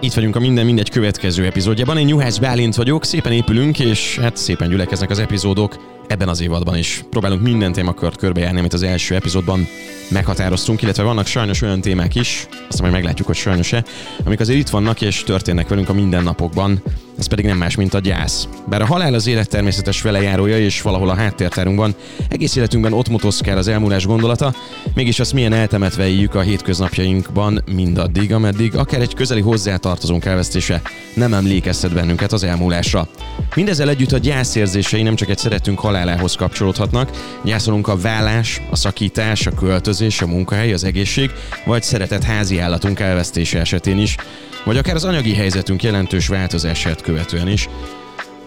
Itt vagyunk a Minden Mindegy következő epizódjában. Én Juhász Bálint vagyok, szépen épülünk, és hát szépen gyülekeznek az epizódok ebben az évadban is. Próbálunk minden témakört körbejárni, amit az első epizódban meghatároztunk, illetve vannak sajnos olyan témák is, azt majd meglátjuk, hogy sajnos-e, amik azért itt vannak és történnek velünk a mindennapokban, ez pedig nem más, mint a gyász. Bár a halál az élet természetes velejárója, és valahol a háttértárunkban egész életünkben ott motoszkál az elmúlás gondolata, mégis azt milyen eltemetve éljük a hétköznapjainkban mindaddig, ameddig akár egy közeli hozzátartozónk elvesztése nem emlékeztet bennünket az elmúlásra. Mindezzel együtt a gyászérzései nem csak egy szeretünk halálához kapcsolódhatnak, gyászolunk a vállás, a szakítás, a költözés, a munkahely, az egészség, vagy szeretett házi állatunk elvesztése esetén is, vagy akár az anyagi helyzetünk jelentős változását követően is.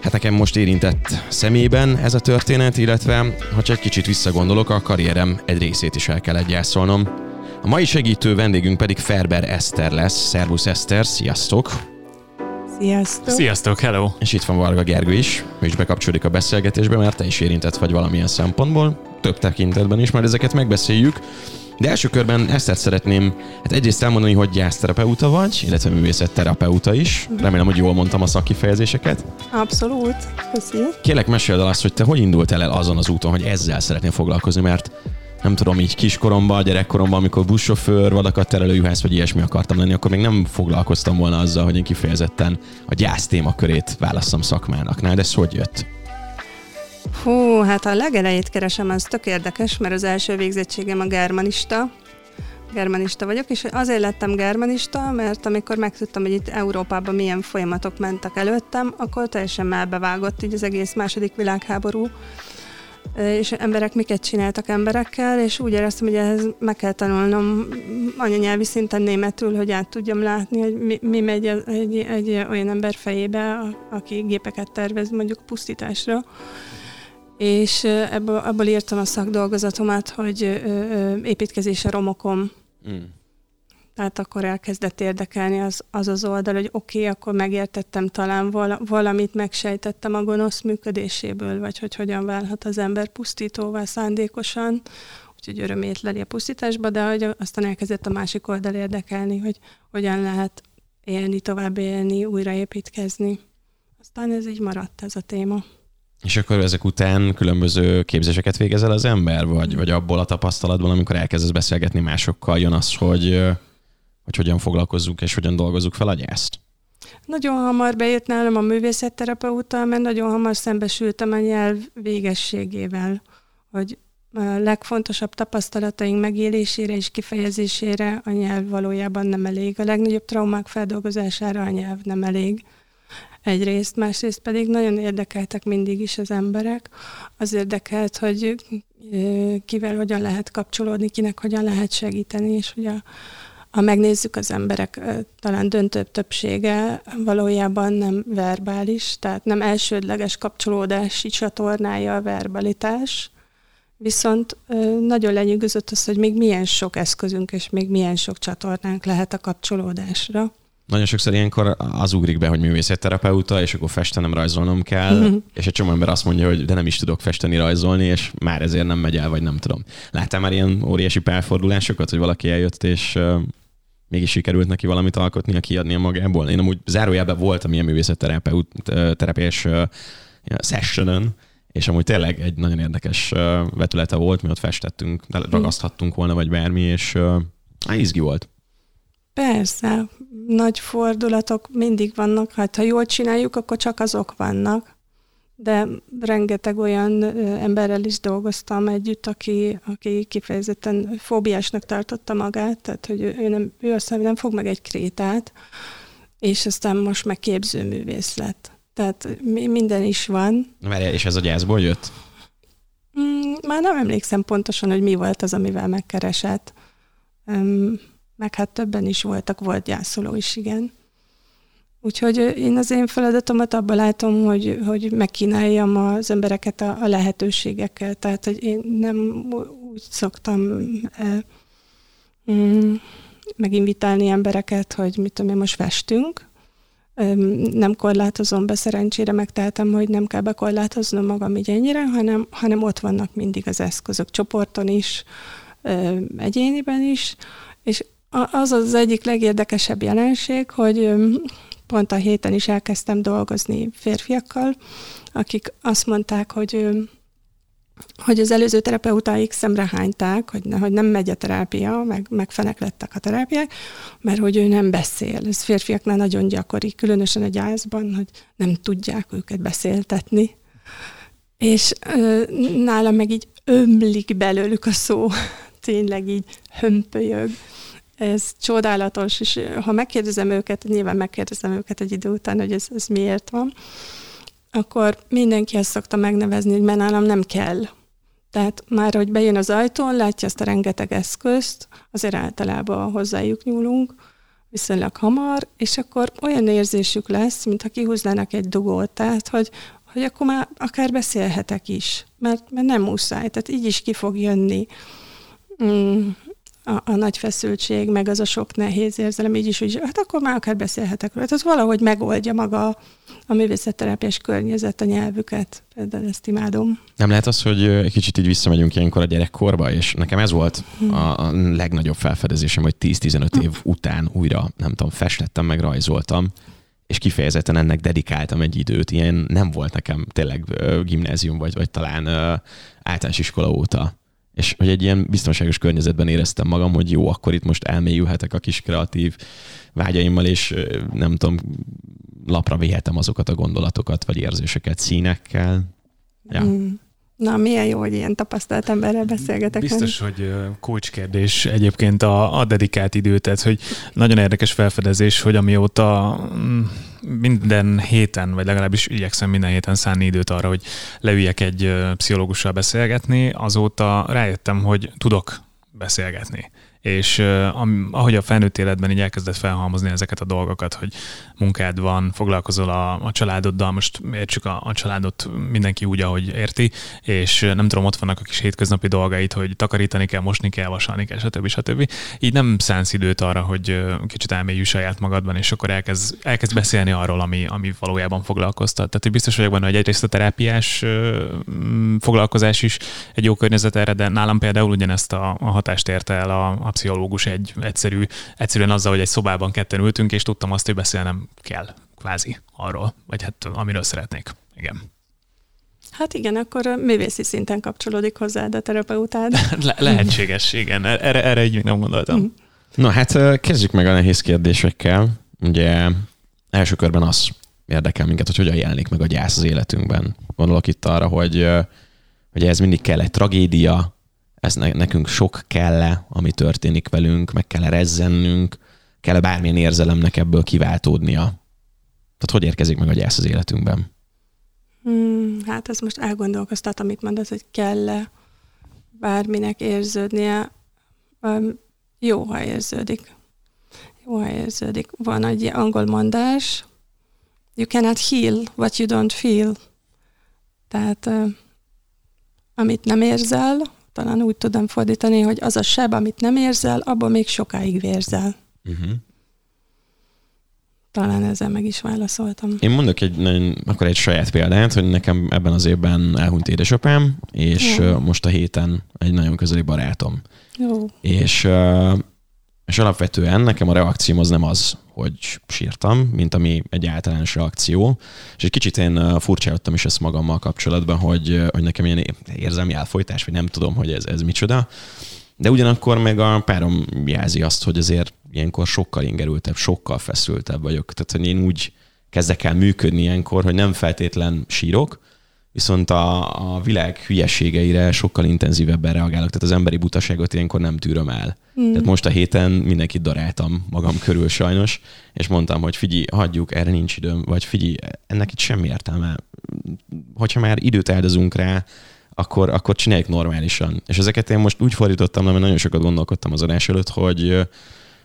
Hát nekem most érintett szemében ez a történet, illetve ha csak egy kicsit visszagondolok, a karrierem egy részét is el kellett gyászolnom. A mai segítő vendégünk pedig Ferber Eszter lesz. Szervusz Eszter, sziasztok! Sziasztok! Sziasztok, hello! És itt van Varga Gergő is, ő is bekapcsolódik a beszélgetésbe, mert te is érintett vagy valamilyen szempontból, több tekintetben is, mert ezeket megbeszéljük. De első körben ezt szeretném hát egyrészt elmondani, hogy gyászterapeuta vagy, illetve művészetterapeuta is. Remélem, hogy jól mondtam a szakifejezéseket. Abszolút, köszi. Kérlek, meséld el azt, hogy te hogy indultál el azon az úton, hogy ezzel szeretnél foglalkozni, mert nem tudom, így kiskoromban, gyerekkoromban, amikor buszsofőr, valakat terelőjuhász, vagy ilyesmi akartam lenni, akkor még nem foglalkoztam volna azzal, hogy én kifejezetten a gyász témakörét válasszam szakmának. Na, de ez hogy jött? Hú, hát a legelejét keresem, az tök érdekes, mert az első végzettségem a germanista, germanista vagyok, és azért lettem germanista, mert amikor megtudtam, hogy itt Európában milyen folyamatok mentek előttem, akkor teljesen elbevágott így az egész második világháború, és emberek miket csináltak emberekkel, és úgy éreztem, hogy ehhez meg kell tanulnom anyanyelvi szinten németül, hogy át tudjam látni, hogy mi, mi megy egy, egy olyan ember fejébe, aki gépeket tervez mondjuk pusztításra és ebből, ebből írtam a szakdolgozatomat, hogy építkezés a romokon. Mm. Tehát akkor elkezdett érdekelni az az, az oldal, hogy oké, okay, akkor megértettem talán valamit, megsejtettem a gonosz működéséből, vagy hogy hogyan válhat az ember pusztítóval szándékosan, úgyhogy örömét leli a pusztításba, de hogy aztán elkezdett a másik oldal érdekelni, hogy hogyan lehet élni, tovább élni, újraépítkezni. Aztán ez így maradt ez a téma. És akkor ezek után különböző képzéseket végezel az ember, vagy, vagy abból a tapasztalatból, amikor elkezdesz beszélgetni másokkal, jön az, hogy, hogy hogyan foglalkozzunk és hogyan dolgozzuk fel a gyászt? Nagyon hamar bejött nálam a művészetterapeuta, mert nagyon hamar szembesültem a nyelv végességével, hogy a legfontosabb tapasztalataink megélésére és kifejezésére a nyelv valójában nem elég. A legnagyobb traumák feldolgozására a nyelv nem elég egyrészt, másrészt pedig nagyon érdekeltek mindig is az emberek. Az érdekelt, hogy kivel hogyan lehet kapcsolódni, kinek hogyan lehet segíteni, és hogy a, ha megnézzük az emberek talán döntőbb többsége valójában nem verbális, tehát nem elsődleges kapcsolódási csatornája a verbalitás, viszont nagyon lenyűgözött az, hogy még milyen sok eszközünk és még milyen sok csatornánk lehet a kapcsolódásra nagyon sokszor ilyenkor az ugrik be, hogy művészetterapeuta, és akkor festenem, rajzolnom kell, mm-hmm. és egy csomó ember azt mondja, hogy de nem is tudok festeni, rajzolni, és már ezért nem megy el, vagy nem tudom. Láttál már ilyen óriási párfordulásokat, hogy valaki eljött, és mégis sikerült neki valamit alkotni, a kiadnia magából? Én amúgy zárójelben voltam ilyen művészetterápiás uh, sessionon, és amúgy tényleg egy nagyon érdekes vetülete volt, mi ott festettünk, ragaszthattunk volna, vagy bármi, és uh, izgi volt. Persze, nagy fordulatok mindig vannak, hát ha jól csináljuk, akkor csak azok vannak. De rengeteg olyan emberrel is dolgoztam együtt, aki, aki kifejezetten fóbiásnak tartotta magát, tehát hogy ő, nem, ő aztán nem fog meg egy krétát, és aztán most meg képzőművész lett. Tehát minden is van. Várjál, és ez a gyászból jött? Mm, már nem emlékszem pontosan, hogy mi volt az, amivel megkeresett. Meg hát többen is voltak, volt gyászoló is, igen. Úgyhogy én az én feladatomat abban látom, hogy, hogy megkínáljam az embereket a, a lehetőségekkel. Tehát, hogy én nem úgy szoktam e, mm, meginvitálni embereket, hogy mit tudom én, most festünk, nem korlátozom be, szerencsére megteltem, hogy nem kell bekorlátoznom magam így ennyire, hanem, hanem ott vannak mindig az eszközök, csoporton is, egyéniben is, és az az egyik legérdekesebb jelenség, hogy pont a héten is elkezdtem dolgozni férfiakkal, akik azt mondták, hogy hogy az előző terapeutáik szemre hányták, hogy, ne, hogy nem megy a terápia, meg, meg fenek lettek a terápiák, mert hogy ő nem beszél. Ez férfiaknál nagyon gyakori, különösen a gyászban, hogy nem tudják őket beszéltetni. És ö, nálam meg így ömlik belőlük a szó, tényleg így hömpölyög. Ez csodálatos, és ha megkérdezem őket, nyilván megkérdezem őket egy idő után, hogy ez, ez miért van, akkor mindenki ezt szokta megnevezni, hogy mert nálam nem kell. Tehát már, hogy bejön az ajtón, látja azt a rengeteg eszközt, azért általában hozzájuk nyúlunk, viszonylag hamar, és akkor olyan érzésük lesz, mintha kihúznának egy dugót, tehát, hogy, hogy akkor már akár beszélhetek is, mert, mert nem muszáj, tehát így is ki fog jönni. Mm, a, a nagy feszültség, meg az a sok nehéz érzelem, így is, hogy hát akkor már akár beszélhetek róla. Tehát valahogy megoldja maga a művészetterápiás környezet a nyelvüket. Például ezt imádom. Nem lehet az, hogy egy kicsit így visszamegyünk ilyenkor a gyerekkorba, és nekem ez volt hm. a, legnagyobb felfedezésem, hogy 10-15 év után újra, nem tudom, festettem, meg rajzoltam, és kifejezetten ennek dedikáltam egy időt. Ilyen nem volt nekem tényleg gimnázium, vagy, vagy talán általános iskola óta és hogy egy ilyen biztonságos környezetben éreztem magam, hogy jó, akkor itt most elmélyülhetek a kis kreatív vágyaimmal, és nem tudom, lapra vihetem azokat a gondolatokat, vagy érzéseket színekkel. Ja. Mm. Na, milyen jó, hogy ilyen tapasztalt emberrel beszélgetek. Biztos, nem? hogy kulcs kérdés egyébként a, a dedikált idő, tehát hogy nagyon érdekes felfedezés, hogy amióta mm, minden héten, vagy legalábbis igyekszem minden héten szánni időt arra, hogy leüljek egy pszichológussal beszélgetni, azóta rájöttem, hogy tudok beszélgetni és ahogy a felnőtt életben így elkezdett felhalmozni ezeket a dolgokat, hogy munkád van, foglalkozol a, a családoddal, most értsük a, a családot mindenki úgy, ahogy érti, és nem tudom, ott vannak a kis hétköznapi dolgait, hogy takarítani kell, mosni kell, vasalni kell, stb. stb. Így nem szánsz időt arra, hogy kicsit elmélyű saját magadban, és akkor elkezd, elkezd beszélni arról, ami, ami valójában foglalkoztat. Tehát hogy biztos vagyok benne, hogy egyrészt a terápiás foglalkozás is egy jó környezet erre, de nálam például ugyanezt a, a hatást érte el a, a pszichológus egy egyszerű, egyszerűen azzal, hogy egy szobában ketten ültünk, és tudtam azt, hogy beszélnem kell kvázi arról, vagy hát amiről szeretnék. Igen. Hát igen, akkor művészi szinten kapcsolódik hozzá a terapeutád. Le- lehetséges, igen. Erre, erre így még nem gondoltam. Mm. Na hát kezdjük meg a nehéz kérdésekkel. Ugye első körben az érdekel minket, hogy hogyan jelenik meg a gyász az életünkben. Gondolok itt arra, hogy, hogy ez mindig kell egy tragédia, ez nekünk sok kell ami történik velünk, meg kell rezzennünk, kell bármilyen érzelemnek ebből kiváltódnia. Tehát hogy érkezik meg a gyász az életünkben? Hmm, hát ez most elgondolkoztat, amit mondasz, hogy kell-e bárminek érződnie. Um, jó, ha érződik. Jó, ha érződik. Van egy angol mondás, you cannot heal what you don't feel. Tehát uh, amit nem érzel, talán úgy tudom fordítani, hogy az a seb, amit nem érzel, abban még sokáig vérzel. Uh-huh. Talán ezzel meg is válaszoltam. Én mondok egy, akkor egy saját példát, hogy nekem ebben az évben elhunyt édesapám, és Jó. most a héten egy nagyon közeli barátom. Jó. És és alapvetően nekem a reakcióm az nem az, hogy sírtam, mint ami egy általános reakció. És egy kicsit én furcsálottam is ezt magammal kapcsolatban, hogy, hogy nekem ilyen érzelmi elfolytás, vagy nem tudom, hogy ez, ez micsoda. De ugyanakkor meg a párom jelzi azt, hogy azért ilyenkor sokkal ingerültebb, sokkal feszültebb vagyok. Tehát, hogy én úgy kezdek el működni ilyenkor, hogy nem feltétlen sírok, viszont a, a világ hülyeségeire sokkal intenzívebben reagálok, tehát az emberi butaságot ilyenkor nem tűröm el. Mm. Tehát most a héten mindenkit daráltam magam körül sajnos, és mondtam, hogy figyelj, hagyjuk, erre nincs időm, vagy figyelj, ennek itt semmi értelme. Hogyha már időt áldozunk rá, akkor, akkor csináljuk normálisan. És ezeket én most úgy fordítottam, mert nagyon sokat gondolkodtam az adás előtt, hogy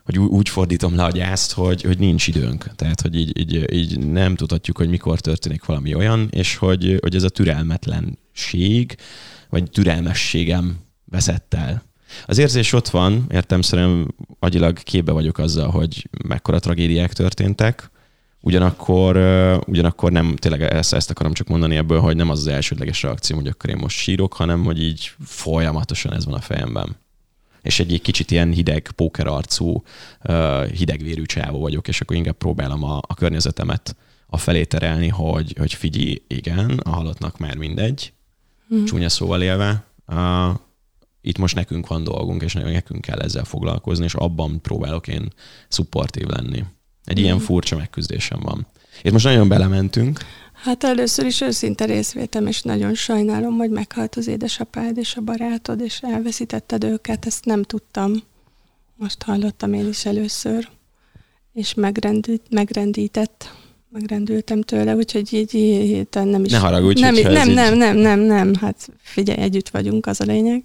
hogy úgy fordítom le a gyászt, hogy, hogy nincs időnk. Tehát, hogy így, így, így nem tudhatjuk, hogy mikor történik valami olyan, és hogy, hogy ez a türelmetlenség, vagy türelmességem veszett el. Az érzés ott van, értem szerintem agyilag képbe vagyok azzal, hogy mekkora tragédiák történtek, ugyanakkor, ugyanakkor nem, tényleg ezt, ezt akarom csak mondani ebből, hogy nem az az elsődleges reakció, hogy akkor én most sírok, hanem hogy így folyamatosan ez van a fejemben. És egy kicsit ilyen hideg, pókerarcú, hidegvérű csávó vagyok, és akkor inkább próbálom a, a környezetemet a felé terelni, hogy, hogy figyelj, igen, a halottnak már mindegy, mm. csúnya szóval élve, uh, itt most nekünk van dolgunk, és nekünk kell ezzel foglalkozni, és abban próbálok én szupportív lenni. Egy mm. ilyen furcsa megküzdésem van. Itt most nagyon belementünk. Hát először is őszinte részvétem, és nagyon sajnálom, hogy meghalt az édesapád és a barátod, és elveszítetted őket, ezt nem tudtam. Most hallottam én is először, és megrendít, megrendített, megrendültem tőle, úgyhogy így, így nem is... Ne haragudj, nem, nem, nem, nem, nem, nem, nem, hát figyelj, együtt vagyunk, az a lényeg.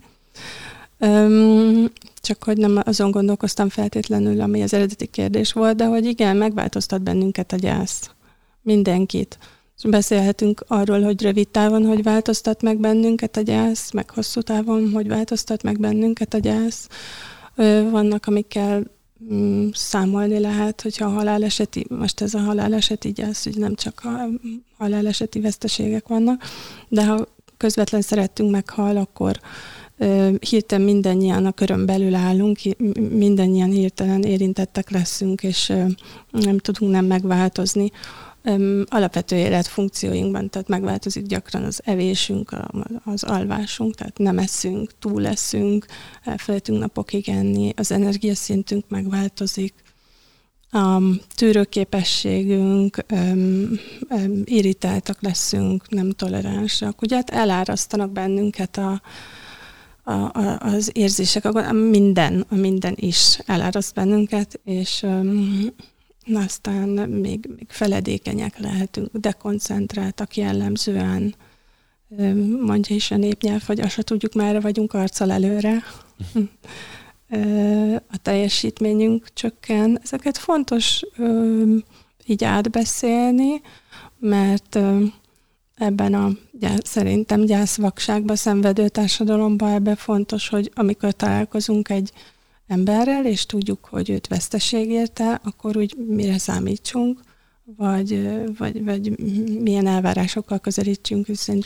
Öm, csak hogy nem azon gondolkoztam feltétlenül, ami az eredeti kérdés volt, de hogy igen, megváltoztat bennünket a gyász. Mindenkit. Beszélhetünk arról, hogy rövid távon, hogy változtat meg bennünket a gyász, meg hosszú távon, hogy változtat meg bennünket a gyász. Vannak, amikkel mm, számolni lehet, hogyha a haláleseti, most ez a haláleseti gyász, hogy nem csak a haláleseti veszteségek vannak, de ha közvetlen szerettünk meghal, akkor hirtelen mindannyian a körön belül állunk, mindannyian hirtelen érintettek leszünk, és nem tudunk nem megváltozni alapvető életfunkcióinkban, tehát megváltozik gyakran az evésünk, az alvásunk, tehát nem eszünk, túl leszünk, elfelejtünk napokig enni, az energiaszintünk megváltozik, a tűrőképességünk, irritáltak leszünk, nem toleránsak. Ugye hát elárasztanak bennünket a, a, a, az érzések, a minden, a minden is eláraszt bennünket, és aztán még, még feledékenyek lehetünk, dekoncentráltak jellemzően, mondja is a népnyelv, hogy azt se tudjuk, merre vagyunk arccal előre. A teljesítményünk csökken. Ezeket fontos így átbeszélni, mert ebben a szerintem gyászvakságban szenvedő társadalomban ebben fontos, hogy amikor találkozunk egy emberrel, és tudjuk, hogy őt veszteség érte, akkor úgy mire számítsunk, vagy, vagy, vagy milyen elvárásokkal közelítsünk őszint.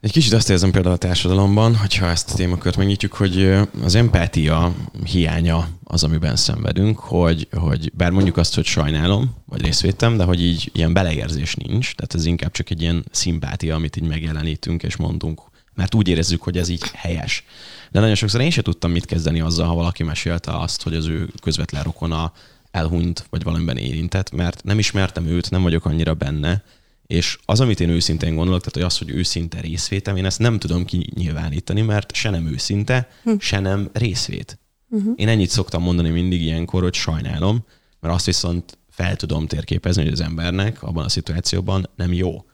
Egy kicsit azt érzem például a társadalomban, hogyha ezt a témakört megnyitjuk, hogy az empátia hiánya az, amiben szenvedünk, hogy, hogy bár mondjuk azt, hogy sajnálom, vagy részvétem, de hogy így ilyen beleérzés nincs, tehát ez inkább csak egy ilyen szimpátia, amit így megjelenítünk és mondunk, mert úgy érezzük, hogy ez így helyes. De nagyon sokszor én sem tudtam mit kezdeni azzal, ha valaki mesélte azt, hogy az ő közvetlen rokona elhunyt, vagy valamiben érintett, mert nem ismertem őt, nem vagyok annyira benne, és az, amit én őszintén gondolok, tehát hogy az, hogy őszinte részvétem, én ezt nem tudom kinyilvánítani, mert se nem őszinte, hm. se nem részvét. Uh-huh. Én ennyit szoktam mondani mindig ilyenkor, hogy sajnálom, mert azt viszont fel tudom térképezni, hogy az embernek abban a szituációban nem jó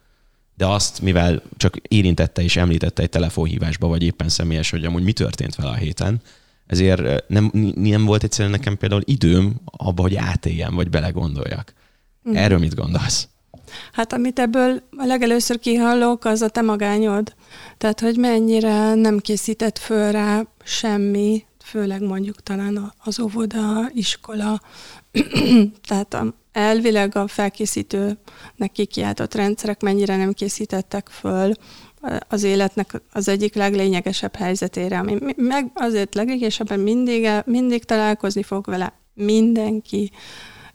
de azt, mivel csak érintette és említette egy telefonhívásba, vagy éppen személyes, hogy amúgy mi történt vele a héten, ezért nem, nem volt egyszerűen nekem például időm abba, hogy átéljem, vagy belegondoljak. Mm. Erről mit gondolsz? Hát amit ebből a legelőször kihallok, az a te magányod. Tehát, hogy mennyire nem készített föl rá semmi, főleg mondjuk talán az óvoda, iskola, tehát a, elvileg a felkészítőnek kikiáltott rendszerek mennyire nem készítettek föl az életnek az egyik leglényegesebb helyzetére, ami meg azért leglényegesebben mindig, mindig találkozni fog vele mindenki,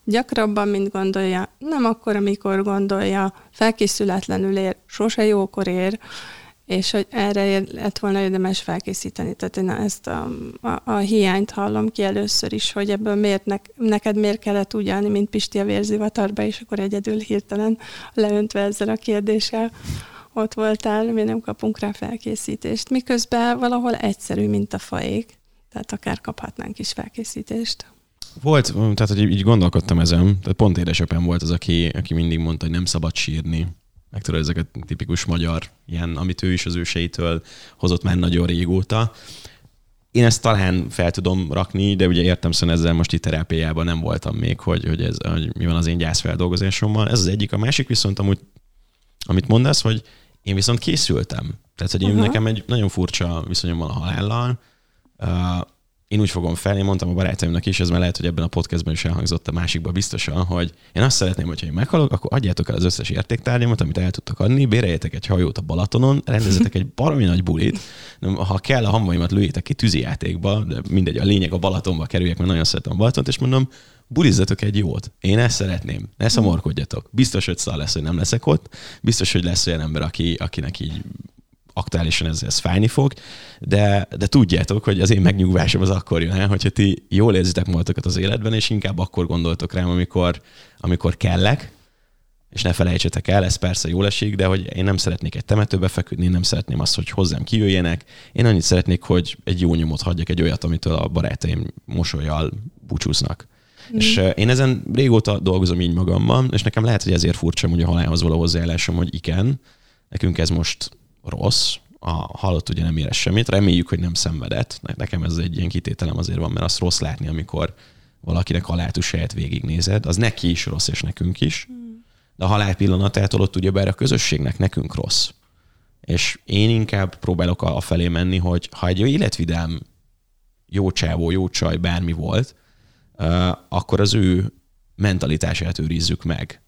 gyakrabban, mint gondolja, nem akkor, amikor gondolja, felkészületlenül ér, sose jókor ér, és hogy erre lett volna érdemes felkészíteni. Tehát én ezt a, a, a hiányt hallom ki először is, hogy ebből miért ne, neked miért kellett úgy állni, mint Pisti a vérzivatarba, és akkor egyedül hirtelen leöntve ezzel a kérdéssel ott voltál, mi nem kapunk rá felkészítést. Miközben valahol egyszerű, mint a faék, tehát akár kaphatnánk is felkészítést. Volt, tehát hogy így gondolkodtam ezen, tehát pont édesapám volt az, aki, aki mindig mondta, hogy nem szabad sírni, meg tudod, ezeket tipikus magyar, ilyen, amit ő is az őseitől hozott már nagyon régóta. Én ezt talán fel tudom rakni, de ugye értem szóval ezzel most itt terápiában nem voltam még, hogy, hogy, ez, hogy mi van az én gyászfeldolgozásommal. Ez az egyik. A másik viszont amúgy, amit mondasz, hogy én viszont készültem. Tehát, hogy én, nekem egy nagyon furcsa viszonyom van a halállal. Uh, én úgy fogom fel, én mondtam a barátaimnak is, ez már lehet, hogy ebben a podcastben is elhangzott a másikba biztosan, hogy én azt szeretném, hogyha én meghalok, akkor adjátok el az összes értéktárgyamat, amit el tudtak adni, béreljetek egy hajót a Balatonon, rendezetek egy baromi nagy bulit, ha kell, a hamvaimat lőjétek ki tűzijátékba, de mindegy, a lényeg a Balatonba kerüljek, mert nagyon szeretem a Balatont, és mondom, bulizzatok egy jót. Én ezt szeretném. Ne szomorkodjatok. Biztos, hogy szal lesz, hogy nem leszek ott. Biztos, hogy lesz olyan ember, aki, akinek így aktuálisan ez, ez fájni fog, de, de tudjátok, hogy az én megnyugvásom az akkor jön el, hogyha ti jól érzitek magatokat az életben, és inkább akkor gondoltok rám, amikor, amikor kellek, és ne felejtsetek el, ez persze jól esik, de hogy én nem szeretnék egy temetőbe feküdni, nem szeretném azt, hogy hozzám kijöjjenek. Én annyit szeretnék, hogy egy jó nyomot hagyjak, egy olyat, amitől a barátaim mosolyjal búcsúznak. Mm. És én ezen régóta dolgozom így magamban, és nekem lehet, hogy ezért furcsa, hogy a halálhoz való hozzáállásom, hogy igen, nekünk ez most rossz, a halott ugye nem érez semmit, reméljük, hogy nem szenvedett. Nekem ez egy ilyen kitételem azért van, mert azt rossz látni, amikor valakinek halátusát végignézed, az neki is rossz, és nekünk is. De a halál pillanatától ott ugye a közösségnek nekünk rossz. És én inkább próbálok a felé menni, hogy ha egy életvidám jó csávó, jó csaj, bármi volt, akkor az ő mentalitását őrizzük meg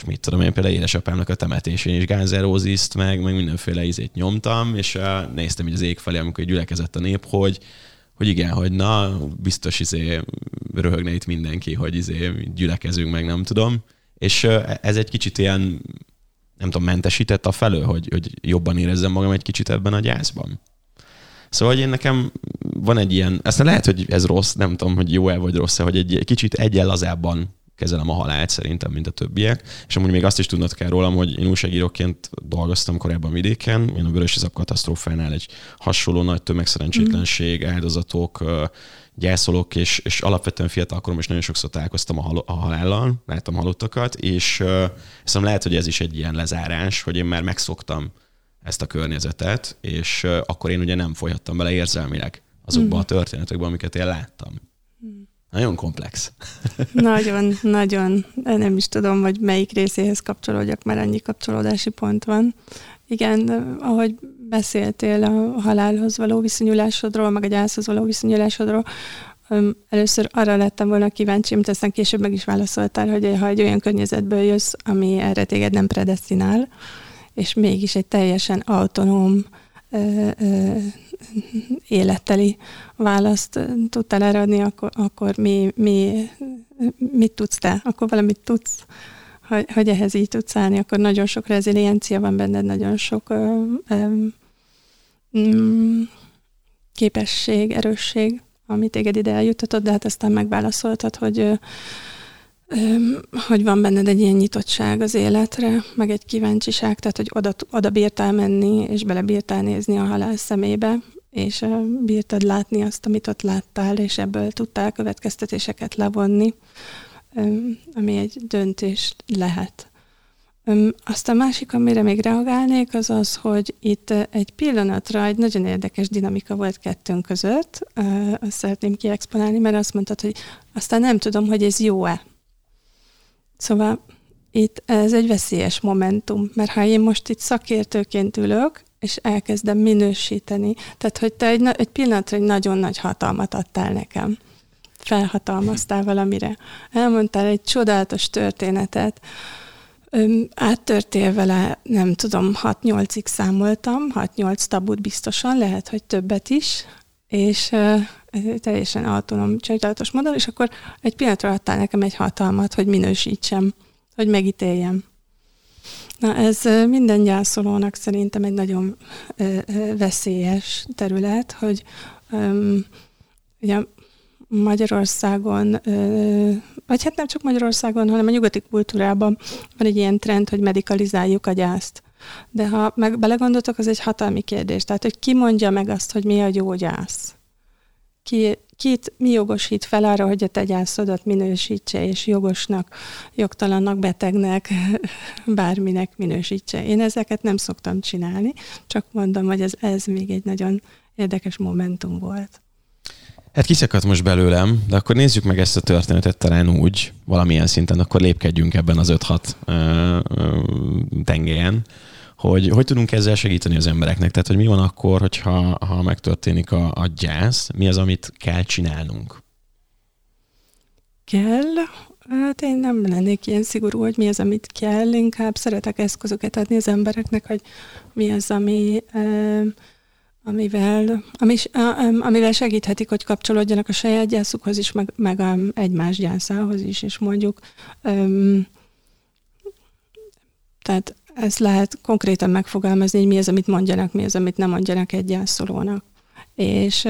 és mit tudom én, például édesapámnak a temetésén is gánzeróziszt, meg, meg mindenféle izét nyomtam, és uh, néztem így az ég felé, amikor gyülekezett a nép, hogy, hogy igen, hogy na, biztos izé röhögne itt mindenki, hogy izé gyülekezünk, meg nem tudom. És uh, ez egy kicsit ilyen, nem tudom, mentesített a felől, hogy, hogy jobban érezzem magam egy kicsit ebben a gyászban. Szóval, hogy én nekem van egy ilyen, aztán lehet, hogy ez rossz, nem tudom, hogy jó-e vagy rossz-e, hogy egy kicsit egyen lazábban kezelem a halált szerintem, mint a többiek. És amúgy még azt is tudnod kell rólam, hogy én újságíróként dolgoztam korábban vidéken, én a Vörös katasztrófánál egy hasonló nagy tömegszerencsétlenség, mhm. áldozatok, gyászolók, és, és alapvetően fiatalkorom, és nagyon sokszor találkoztam a, hal- a halállal, láttam halottakat, és uh, hiszem lehet, hogy ez is egy ilyen lezárás, hogy én már megszoktam ezt a környezetet, és uh, akkor én ugye nem folyhattam bele érzelmileg azokba mm. a történetekbe, amiket én láttam. Nagyon komplex. Nagyon, nagyon. Nem is tudom, hogy melyik részéhez kapcsolódjak, mert annyi kapcsolódási pont van. Igen, ahogy beszéltél a halálhoz való viszonyulásodról, meg a gyászhoz való viszonyulásodról, először arra lettem volna kíváncsi, mint aztán később meg is válaszoltál, hogy ha egy olyan környezetből jössz, ami erre téged nem predestinál, és mégis egy teljesen autonóm életteli választ tudtál erre adni, akkor, akkor mi, mi, mit tudsz te? Akkor valamit tudsz, hogy, hogy ehhez így tudsz állni, akkor nagyon sok reziliencia van benned, nagyon sok ö, ö, mm, képesség, erősség, ami téged ide eljutatott, de hát aztán megválaszoltad, hogy hogy van benned egy ilyen nyitottság az életre, meg egy kíváncsiság, tehát hogy oda, oda bírtál menni, és bele bírtál nézni a halál szemébe, és bírtad látni azt, amit ott láttál, és ebből tudtál következtetéseket levonni, ami egy döntés lehet. Azt a másik, amire még reagálnék, az az, hogy itt egy pillanatra egy nagyon érdekes dinamika volt kettőnk között. Azt szeretném kiexponálni, mert azt mondtad, hogy aztán nem tudom, hogy ez jó-e. Szóval itt ez egy veszélyes momentum, mert ha én most itt szakértőként ülök, és elkezdem minősíteni, tehát hogy te egy, egy pillanatra egy nagyon nagy hatalmat adtál nekem, felhatalmaztál valamire, elmondtál egy csodálatos történetet, Öm, áttörtél vele, nem tudom, 6-8-ig számoltam, 6-8 tabut biztosan, lehet, hogy többet is, és teljesen autonóm, csodálatos módon, és akkor egy pillanatra adtál nekem egy hatalmat, hogy minősítsem, hogy megítéljem. Na ez minden gyászolónak szerintem egy nagyon veszélyes terület, hogy ugye Magyarországon, vagy hát nem csak Magyarországon, hanem a nyugati kultúrában van egy ilyen trend, hogy medikalizáljuk a gyászt. De ha meg belegondoltok, az egy hatalmi kérdés. Tehát, hogy ki mondja meg azt, hogy mi a gyógyász? Ki, kit mi jogosít fel arra, hogy a te gyászodat minősítse, és jogosnak, jogtalannak, betegnek, bárminek minősítse. Én ezeket nem szoktam csinálni, csak mondom, hogy ez, ez még egy nagyon érdekes momentum volt. Hát kiszakadt most belőlem, de akkor nézzük meg ezt a történetet talán úgy, valamilyen szinten, akkor lépkedjünk ebben az 5-6 tengelyen hogy hogy tudunk ezzel segíteni az embereknek? Tehát, hogy mi van akkor, hogyha ha megtörténik a, a gyász, mi az, amit kell csinálnunk? Kell. Hát én nem lennék ilyen szigorú, hogy mi az, amit kell, inkább szeretek eszközöket adni az embereknek, hogy mi az, ami, amivel, ami, amivel segíthetik, hogy kapcsolódjanak a saját gyászukhoz is, meg, meg a egymás gyászához is, és mondjuk tehát ezt lehet konkrétan megfogalmazni, hogy mi az, amit mondjanak, mi az, amit nem mondjanak egy gyászolónak. És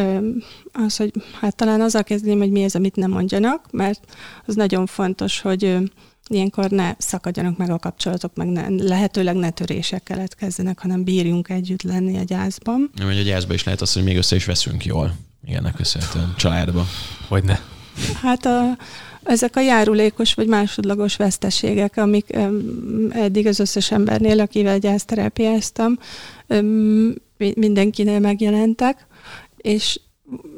az, hogy hát talán azzal kezdeném, hogy mi az, amit nem mondjanak, mert az nagyon fontos, hogy ilyenkor ne szakadjanak meg a kapcsolatok, meg ne, lehetőleg ne törések keletkezzenek, hanem bírjunk együtt lenni a gyászban. Nem, hogy a gyászban is lehet az, hogy még össze is veszünk jól. Igen, köszönhetően családba. Hogy ne. Hát a, ezek a járulékos vagy másodlagos veszteségek, amik eddig az összes embernél, akivel gyászterápiáztam, mindenkinél megjelentek, és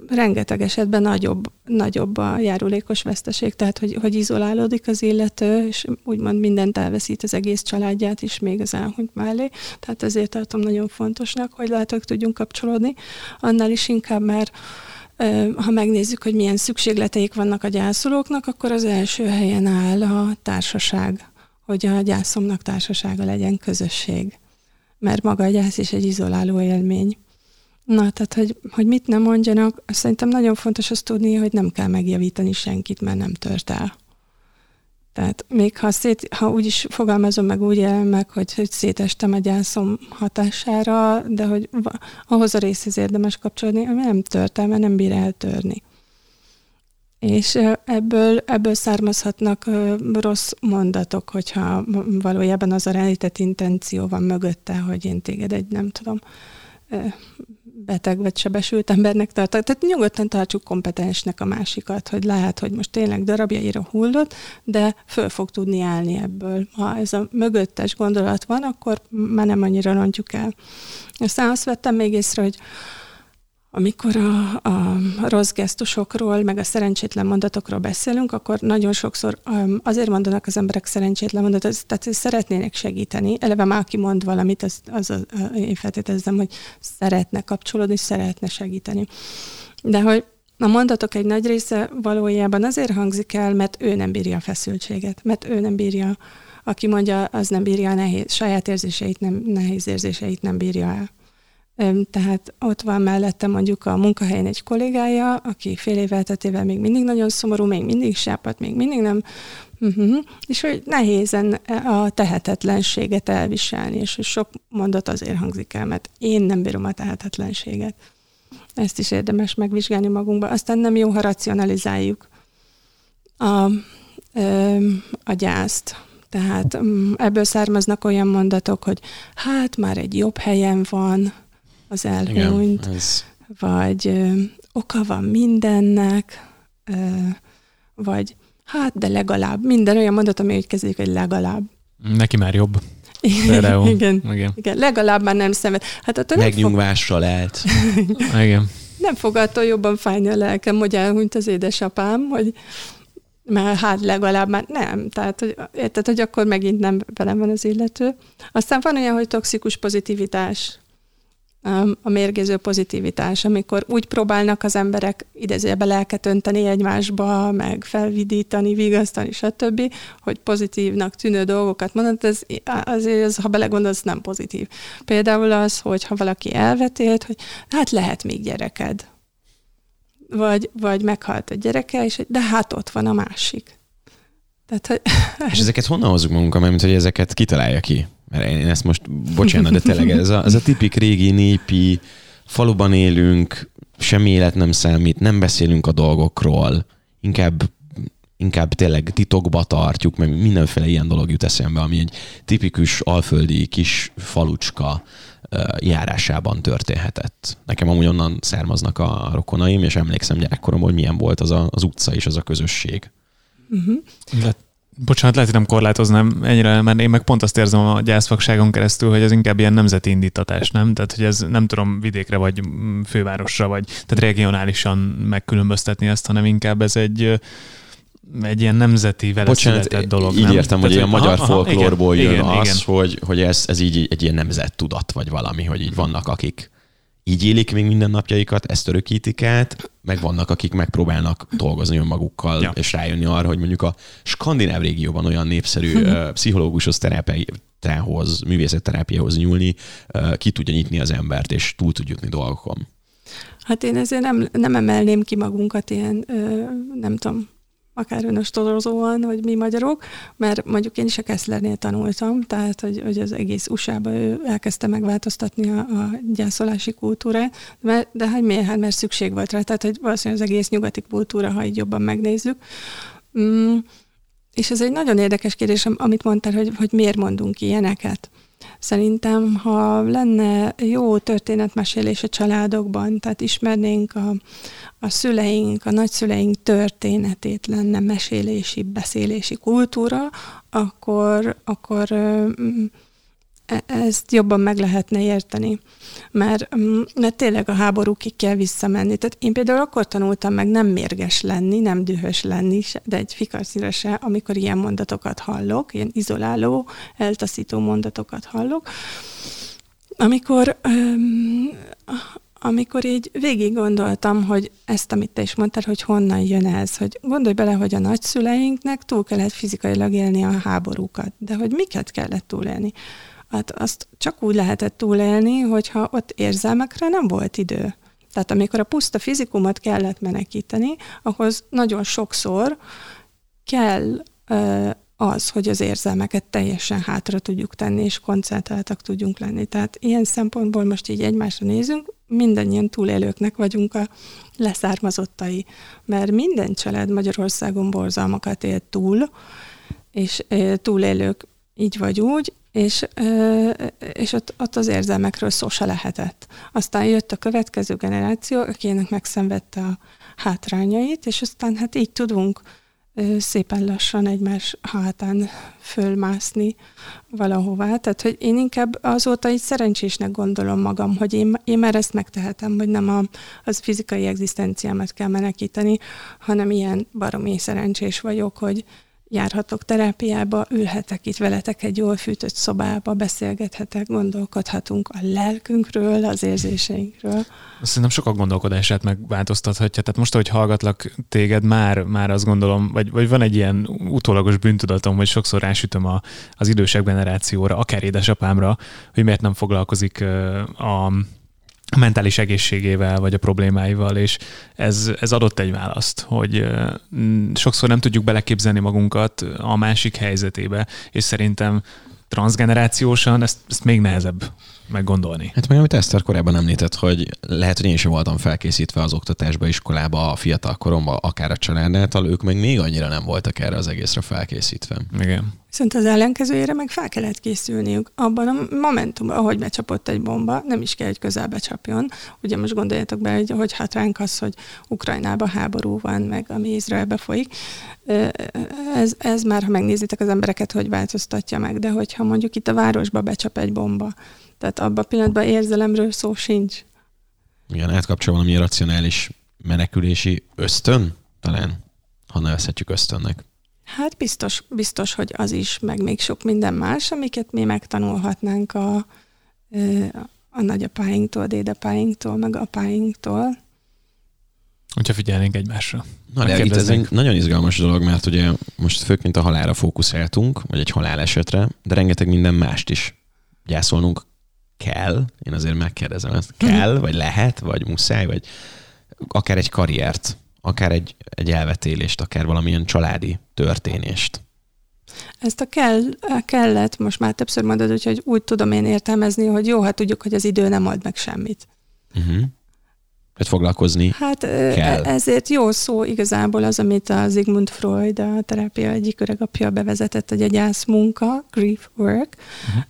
rengeteg esetben nagyobb, nagyobb a járulékos veszteség, tehát hogy, hogy izolálódik az illető, és úgymond mindent elveszít az egész családját is még az elhunyt mellé. Tehát ezért tartom nagyon fontosnak, hogy lehet, hogy tudjunk kapcsolódni. Annál is inkább, mert ha megnézzük, hogy milyen szükségleteik vannak a gyászolóknak, akkor az első helyen áll a társaság, hogy a gyászomnak társasága legyen közösség. Mert maga a gyász is egy izoláló élmény. Na, tehát, hogy, hogy mit nem mondjanak, szerintem nagyon fontos azt tudni, hogy nem kell megjavítani senkit, mert nem tört el. Tehát még ha, szét, ha úgy is fogalmazom meg, úgy el meg, hogy, hogy szétestem a gyászom hatására, de hogy ahhoz a részhez érdemes kapcsolódni, ami nem tört el, mert nem bír eltörni. És ebből, ebből származhatnak rossz mondatok, hogyha valójában az a rejtett intenció van mögötte, hogy én téged egy, nem tudom, beteg vagy sebesült embernek tartok. Tehát nyugodtan tartsuk kompetensnek a másikat, hogy lehet, hogy most tényleg darabjaira hullott, de föl fog tudni állni ebből. Ha ez a mögöttes gondolat van, akkor már nem annyira rontjuk el. Aztán azt vettem még észre, hogy amikor a, a rossz gesztusokról, meg a szerencsétlen mondatokról beszélünk, akkor nagyon sokszor azért mondanak az emberek szerencsétlen mondatot, tehát szeretnének segíteni. Eleve már aki mond valamit, az, az, az én feltételezem, hogy szeretne kapcsolódni, szeretne segíteni. De hogy a mondatok egy nagy része valójában azért hangzik el, mert ő nem bírja a feszültséget, mert ő nem bírja, aki mondja, az nem bírja a nehéz, saját érzéseit, nem, nehéz érzéseit nem bírja el. Tehát ott van mellette mondjuk a munkahelyen egy kollégája, aki fél éveltetével még mindig nagyon szomorú, még mindig sápat, még mindig nem, uh-huh. és hogy nehézen a tehetetlenséget elviselni, és hogy sok mondat azért hangzik el, mert én nem bírom a tehetetlenséget. Ezt is érdemes megvizsgálni magunkba. Aztán nem jó, ha racionalizáljuk a, a gyászt. Tehát ebből származnak olyan mondatok, hogy hát már egy jobb helyen van, az elhunyt, Igen, ez... vagy ö, oka van mindennek, ö, vagy hát, de legalább. Minden olyan mondat, ami úgy kezdődik, hogy legalább. Neki már jobb. Igen, igen, igen. igen. Legalább már nem szenved. Hát attól Megnyugvásra fog... lehet. igen. Nem fog attól jobban fájni a lelkem, hogy elhunyt az édesapám, hogy mert hát legalább már nem. Tehát, hogy, érted, hogy akkor megint nem velem van az illető. Aztán van olyan, hogy toxikus pozitivitás a mérgező pozitivitás, amikor úgy próbálnak az emberek idezőjelbe lelket önteni egymásba, meg felvidítani, vigasztani, stb., hogy pozitívnak tűnő dolgokat mondani, ez, azért, ez, ha belegondolsz, nem pozitív. Például az, hogy ha valaki elvetélt, hogy hát lehet még gyereked. Vagy, vagy meghalt a gyereke, és de hát ott van a másik. Tehát, hogy... És ezeket honnan hozzuk magunkkal, mert hogy ezeket kitalálja ki? Mert én ezt most, bocsánat, de tényleg ez a, ez a tipik régi népi, faluban élünk, semmi élet nem számít, nem beszélünk a dolgokról, inkább inkább tényleg titokba tartjuk, mert mindenféle ilyen dolog jut eszembe, ami egy tipikus alföldi kis falucska járásában történhetett. Nekem amúgy onnan származnak a rokonaim, és emlékszem gyerekkoromban, hogy milyen volt az a, az utca és az a közösség. Uh-huh. Bocsánat, lehet, hogy nem korlátoznám ennyire, mert én meg pont azt érzem a gyászfakságon keresztül, hogy ez inkább ilyen nemzeti indítatás, nem? Tehát, hogy ez nem tudom vidékre vagy fővárosra, vagy tehát regionálisan megkülönböztetni ezt, hanem inkább ez egy egy ilyen nemzeti vele Bocsánat, dolog. így nem? értem, hogy ilyen magyar aha, folklórból jön igen, az, igen. Hogy, hogy ez, ez így egy ilyen nemzettudat, vagy valami, hogy így vannak, akik így élik még mindennapjaikat, ezt örökítik át, meg vannak, akik megpróbálnak dolgozni önmagukkal, ja. és rájönni arra, hogy mondjuk a skandináv régióban olyan népszerű uh, pszichológushoz, terápiához, művészetterápiához nyúlni, uh, ki tudja nyitni az embert, és túl tud jutni dolgokon. Hát én ezért nem, nem emelném ki magunkat ilyen, ö, nem tudom, akár önostorozóan, hogy mi magyarok, mert mondjuk én is a Kesslernél tanultam, tehát hogy, hogy az egész USA-ba ő elkezdte megváltoztatni a, a gyászolási kultúrát, de, de hogy miért? Hát mert szükség volt rá, tehát hogy valószínűleg az egész nyugati kultúra, ha így jobban megnézzük. Mm, és ez egy nagyon érdekes kérdés, amit mondtál, hogy, hogy miért mondunk ilyeneket. Szerintem, ha lenne jó történetmesélés a családokban, tehát ismernénk a, a szüleink, a nagyszüleink történetét, lenne mesélési, beszélési kultúra, akkor, akkor ezt jobban meg lehetne érteni. Mert, mm, mert tényleg a háborúkig kell visszamenni. Tehát én például akkor tanultam meg nem mérges lenni, nem dühös lenni, de egy fikaszira se, amikor ilyen mondatokat hallok, ilyen izoláló, eltaszító mondatokat hallok. Amikor amikor így végig gondoltam, hogy ezt, amit te is mondtál, hogy honnan jön ez, hogy gondolj bele, hogy a nagyszüleinknek túl kellett fizikailag élni a háborúkat, de hogy miket kellett túlélni? Hát azt csak úgy lehetett túlélni, hogyha ott érzelmekre nem volt idő. Tehát amikor a puszta fizikumot kellett menekíteni, ahhoz nagyon sokszor kell az, hogy az érzelmeket teljesen hátra tudjuk tenni, és koncentráltak tudjunk lenni. Tehát ilyen szempontból most így egymásra nézünk, mindannyian túlélőknek vagyunk a leszármazottai, mert minden család Magyarországon borzalmakat élt túl, és túlélők így vagy úgy, és, és ott, ott az érzelmekről szó se lehetett. Aztán jött a következő generáció, akinek megszenvedte a hátrányait, és aztán hát így tudunk szépen lassan egymás hátán fölmászni valahová. Tehát, hogy én inkább azóta így szerencsésnek gondolom magam, hogy én, én már ezt megtehetem, hogy nem a, az fizikai egzisztenciámat kell menekíteni, hanem ilyen baromi szerencsés vagyok, hogy, járhatok terápiába, ülhetek itt veletek egy jól fűtött szobába, beszélgethetek, gondolkodhatunk a lelkünkről, az érzéseinkről. Szerintem sok a gondolkodását megváltoztathatja. Tehát most, hogy hallgatlak téged, már, már azt gondolom, vagy, vagy van egy ilyen utólagos bűntudatom, hogy sokszor rásütöm a, az idősebb generációra, akár édesapámra, hogy miért nem foglalkozik a a mentális egészségével, vagy a problémáival, és ez, ez adott egy választ, hogy sokszor nem tudjuk beleképzelni magunkat a másik helyzetébe, és szerintem transgenerációsan ezt, ezt még nehezebb meggondolni. Hát meg amit Eszter korábban említett, hogy lehet, hogy én sem voltam felkészítve az oktatásba, iskolába, a fiatal koromban, akár a családnál, ők meg még annyira nem voltak erre az egészre felkészítve. Igen. Viszont az ellenkezőjére meg fel kellett készülniük. Abban a momentumban, ahogy becsapott egy bomba, nem is kell, hogy közel becsapjon. Ugye most gondoljatok be, hogy, hogy hát ránk az, hogy Ukrajnában háború van, meg ami Izraelbe folyik. Ez, ez már, ha megnézitek az embereket, hogy változtatja meg, de hogyha mondjuk itt a városba becsap egy bomba, tehát abban a pillanatban érzelemről szó sincs. Igen, átkapcsol valami racionális menekülési ösztön, talán, ha nevezhetjük ösztönnek. Hát biztos, biztos, hogy az is, meg még sok minden más, amiket mi megtanulhatnánk a, a nagyapáinktól, dédapáinktól, meg apáinktól. Hogyha figyelnénk egymásra. Na, de itt ez egy nagyon izgalmas dolog, mert ugye most főként a halára fókuszáltunk, vagy egy halálesetre, de rengeteg minden mást is gyászolnunk kell. Én azért megkérdezem ezt, kell, vagy lehet, vagy muszáj, vagy akár egy karriert akár egy, egy elvetélést, akár valamilyen családi történést. Ezt a kell, kellett, most már többször mondod, hogy úgy tudom én értelmezni, hogy jó, hát tudjuk, hogy az idő nem ad meg semmit. Uh-huh. Hát foglalkozni Hát kell. ezért jó szó igazából az, amit a Sigmund Freud, a terápia egyik öregapja bevezetett, hogy a gyász munka, grief work.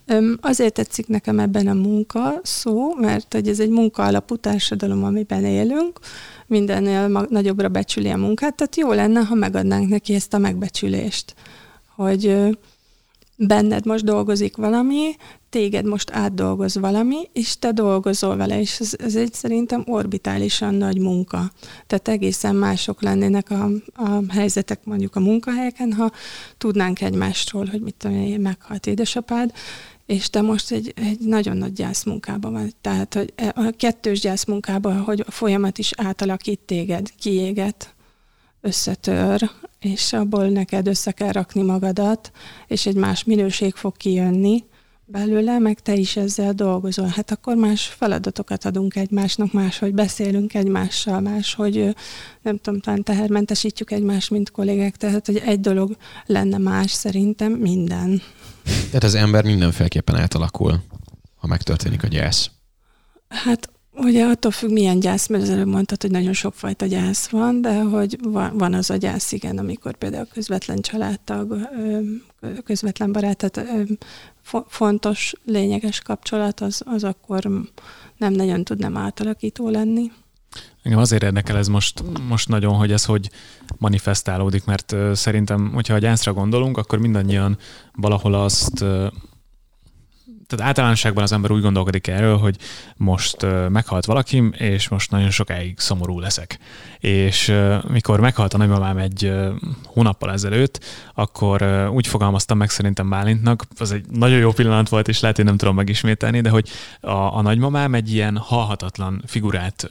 Uh-huh. Azért tetszik nekem ebben a munka szó, mert hogy ez egy munka alapú társadalom, amiben élünk, mindennél nagyobbra becsüli a munkát, tehát jó lenne, ha megadnánk neki ezt a megbecsülést, hogy benned most dolgozik valami, téged most átdolgoz valami, és te dolgozol vele, és ez, ez egy szerintem orbitálisan nagy munka. Tehát egészen mások lennének a, a helyzetek mondjuk a munkahelyeken, ha tudnánk egymástról, hogy mit tudom én, meghalt édesapád, és te most egy, egy nagyon nagy gyászmunkában vagy. Tehát hogy e, a kettős gyászmunkában, hogy a folyamat is átalakít téged, kiéget, összetör, és abból neked össze kell rakni magadat, és egy más minőség fog kijönni belőle, meg te is ezzel dolgozol. Hát akkor más feladatokat adunk egymásnak, máshogy beszélünk egymással, máshogy nem tudom, talán tehermentesítjük egymást, mint kollégák, tehát hogy egy dolog lenne más szerintem minden. Tehát az ember mindenféleképpen átalakul, ha megtörténik a gyász. Hát Ugye attól függ, milyen gyász, mert az előbb mondtad, hogy nagyon sokfajta gyász van, de hogy van az a gyász, igen, amikor például közvetlen családtag, közvetlen barát, tehát fontos, lényeges kapcsolat, az, az akkor nem nagyon tud nem átalakító lenni. Engem azért érdekel ez most, most nagyon, hogy ez hogy manifestálódik, mert szerintem, hogyha a gyászra gondolunk, akkor mindannyian valahol azt tehát általánosságban az ember úgy gondolkodik erről, hogy most meghalt valaki, és most nagyon sokáig szomorú leszek. És mikor meghalt a nagymamám egy hónappal ezelőtt, akkor úgy fogalmaztam meg szerintem Bálintnak, az egy nagyon jó pillanat volt, és lehet, hogy nem tudom megismételni, de hogy a, a nagymamám egy ilyen halhatatlan figurát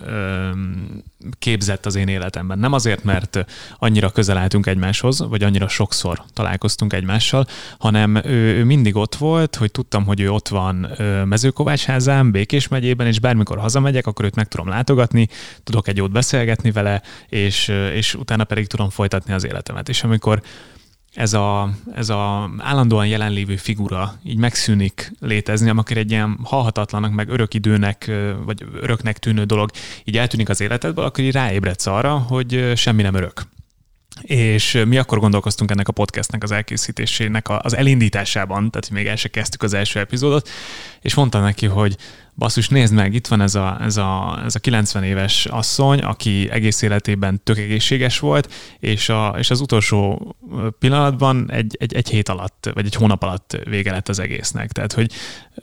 képzett az én életemben. Nem azért, mert annyira közel álltunk egymáshoz, vagy annyira sokszor találkoztunk egymással, hanem ő, ő mindig ott volt, hogy tudtam, hogy ő ott van mezőkovácsházán, Békés megyében, és bármikor hazamegyek, akkor őt meg tudom látogatni, tudok egy jót beszélgetni vele, és, és utána pedig tudom folytatni az életemet. És amikor ez a, ez a állandóan jelenlévő figura így megszűnik létezni, amikor egy ilyen halhatatlanak, meg örökidőnek, vagy öröknek tűnő dolog így eltűnik az életedből, akkor így ráébredsz arra, hogy semmi nem örök. És mi akkor gondolkoztunk ennek a podcastnek az elkészítésének az elindításában, tehát még el se kezdtük az első epizódot, és mondtam neki, hogy basszus, nézd meg, itt van ez a, ez, a, ez a 90 éves asszony, aki egész életében tök egészséges volt, és, a, és az utolsó pillanatban egy, egy, egy hét alatt, vagy egy hónap alatt vége lett az egésznek. Tehát, hogy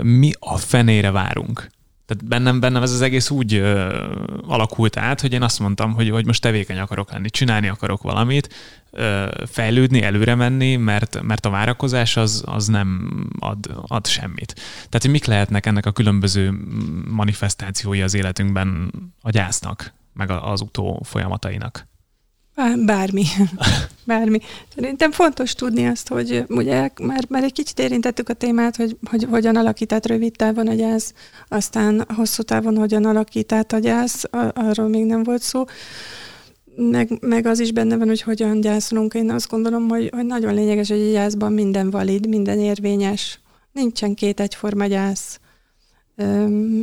mi a fenére várunk? Tehát bennem, bennem ez az egész úgy ö, alakult át, hogy én azt mondtam, hogy, hogy most tevékeny akarok lenni, csinálni akarok valamit, ö, fejlődni, előre menni, mert, mert a várakozás az, az nem ad, ad semmit. Tehát, hogy mik lehetnek ennek a különböző manifestációi az életünkben a gyásznak, meg az utó folyamatainak? Bármi. Bármi. Szerintem fontos tudni azt, hogy ugye már, már egy kicsit érintettük a témát, hogy, hogy hogyan alakít rövid távon a gyász, aztán hosszú távon hogyan alakít a gyász, arról még nem volt szó. Meg, meg az is benne van, hogy hogyan gyászolunk. Én azt gondolom, hogy, hogy nagyon lényeges, hogy a gyászban minden valid, minden érvényes. Nincsen két egyforma gyász.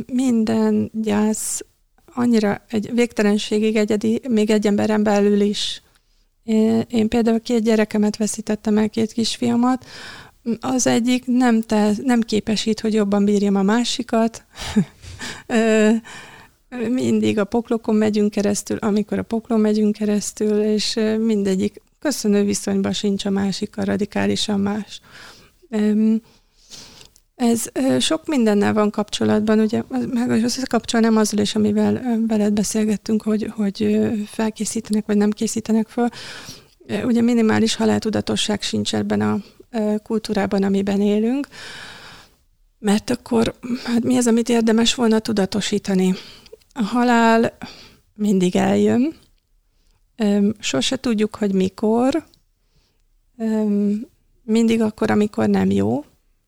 Minden gyász annyira egy végtelenségig egyedi, még egy emberen belül is. Én, például két gyerekemet veszítettem el, két kisfiamat, az egyik nem, te, nem képesít, hogy jobban bírjam a másikat. Mindig a poklokon megyünk keresztül, amikor a poklon megyünk keresztül, és mindegyik köszönő viszonyban sincs a másikkal, radikálisan más. Ez sok mindennel van kapcsolatban, ugye, meg összekapcsolnám azzal is, amivel veled beszélgettünk, hogy, hogy felkészítenek, vagy nem készítenek fel. Ugye minimális haláltudatosság sincs ebben a kultúrában, amiben élünk, mert akkor hát mi az, amit érdemes volna tudatosítani? A halál mindig eljön, sose tudjuk, hogy mikor, mindig akkor, amikor nem jó,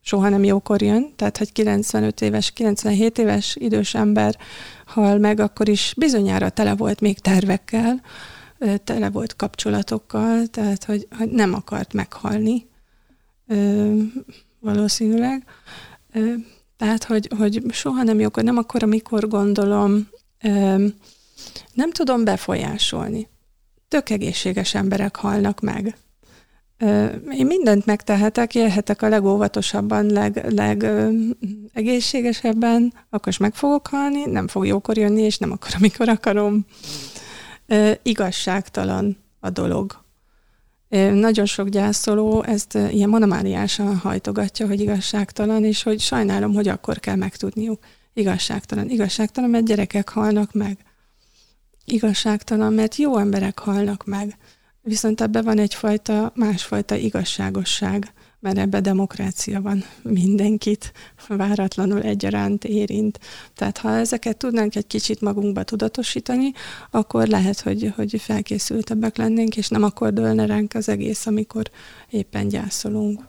soha nem jókor jön, tehát hogy 95 éves, 97 éves idős ember hal meg, akkor is bizonyára tele volt még tervekkel, tele volt kapcsolatokkal, tehát hogy, hogy nem akart meghalni valószínűleg. Tehát, hogy, hogy soha nem jókor, nem akkor, amikor gondolom, nem tudom befolyásolni. Tök egészséges emberek halnak meg. Én mindent megtehetek, élhetek a legóvatosabban, leg, legegészségesebben, akkor is meg fogok halni, nem fog jókor jönni, és nem akkor, amikor akarom. Igazságtalan a dolog. Nagyon sok gyászoló ezt ilyen monomániásan hajtogatja, hogy igazságtalan, és hogy sajnálom, hogy akkor kell megtudniuk. Igazságtalan. Igazságtalan, mert gyerekek halnak meg. Igazságtalan, mert jó emberek halnak meg. Viszont ebben van egyfajta másfajta igazságosság mert ebbe demokrácia van, mindenkit váratlanul egyaránt érint. Tehát ha ezeket tudnánk egy kicsit magunkba tudatosítani, akkor lehet, hogy, hogy felkészültebbek lennénk, és nem akkor dőlne ránk az egész, amikor éppen gyászolunk.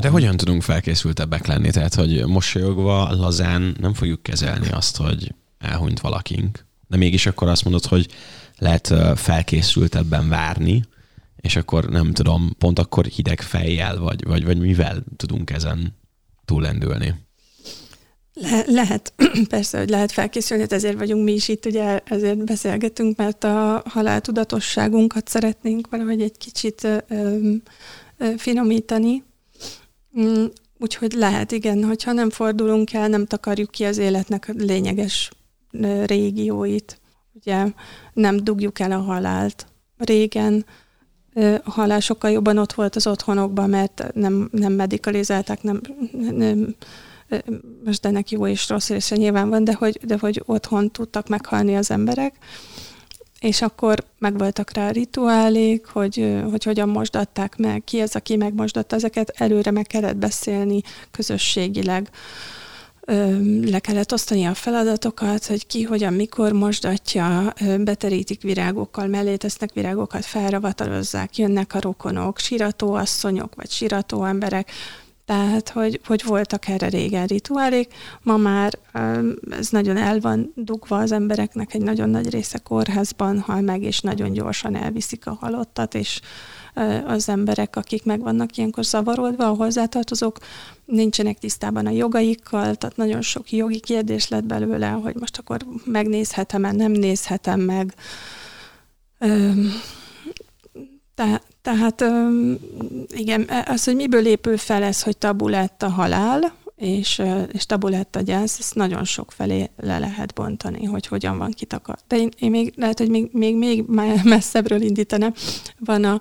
De hogyan tudunk felkészültebbek lenni? Tehát, hogy mosolyogva, lazán nem fogjuk kezelni azt, hogy elhunyt valakink. De mégis akkor azt mondod, hogy lehet felkészültebben várni, és akkor nem tudom, pont akkor hideg fejjel, vagy, vagy, vagy mivel tudunk ezen túllendülni? Le, lehet, persze, hogy lehet felkészülni, hát ezért vagyunk mi is itt, ugye ezért beszélgetünk, mert a haláltudatosságunkat szeretnénk valahogy egy kicsit ö, ö, finomítani. Mm, úgyhogy lehet, igen, hogyha nem fordulunk el, nem takarjuk ki az életnek lényeges régióit. Ugye nem dugjuk el a halált. Régen a halál sokkal jobban ott volt az otthonokban, mert nem, nem medikalizálták, nem, nem most ennek jó és rossz része nyilván van, de hogy, de hogy otthon tudtak meghalni az emberek, és akkor megvoltak rá rituálék, hogy, hogy hogyan mosdatták meg, ki az, aki megmosdatta ezeket, előre meg kellett beszélni közösségileg le kellett osztani a feladatokat, hogy ki, hogyan, mikor mosdatja, beterítik virágokkal, mellé tesznek virágokat, felravatalozzák, jönnek a rokonok, siratóasszonyok, vagy sirató emberek, tehát, hogy, hogy voltak erre régen rituálék, ma már ez nagyon el van dugva az embereknek, egy nagyon nagy része kórházban hal meg, és nagyon gyorsan elviszik a halottat, és az emberek, akik meg vannak ilyenkor zavarodva, a hozzátartozók nincsenek tisztában a jogaikkal, tehát nagyon sok jogi kérdés lett belőle, hogy most akkor megnézhetem-e, nem nézhetem meg. Te, tehát igen, az, hogy miből épül fel ez, hogy tabu lett a halál, és, és tabu lett a gyász, ezt nagyon sok felé le lehet bontani, hogy hogyan van kitakar. De én, én még, lehet, hogy még, még, még messzebbről indítanám. Van a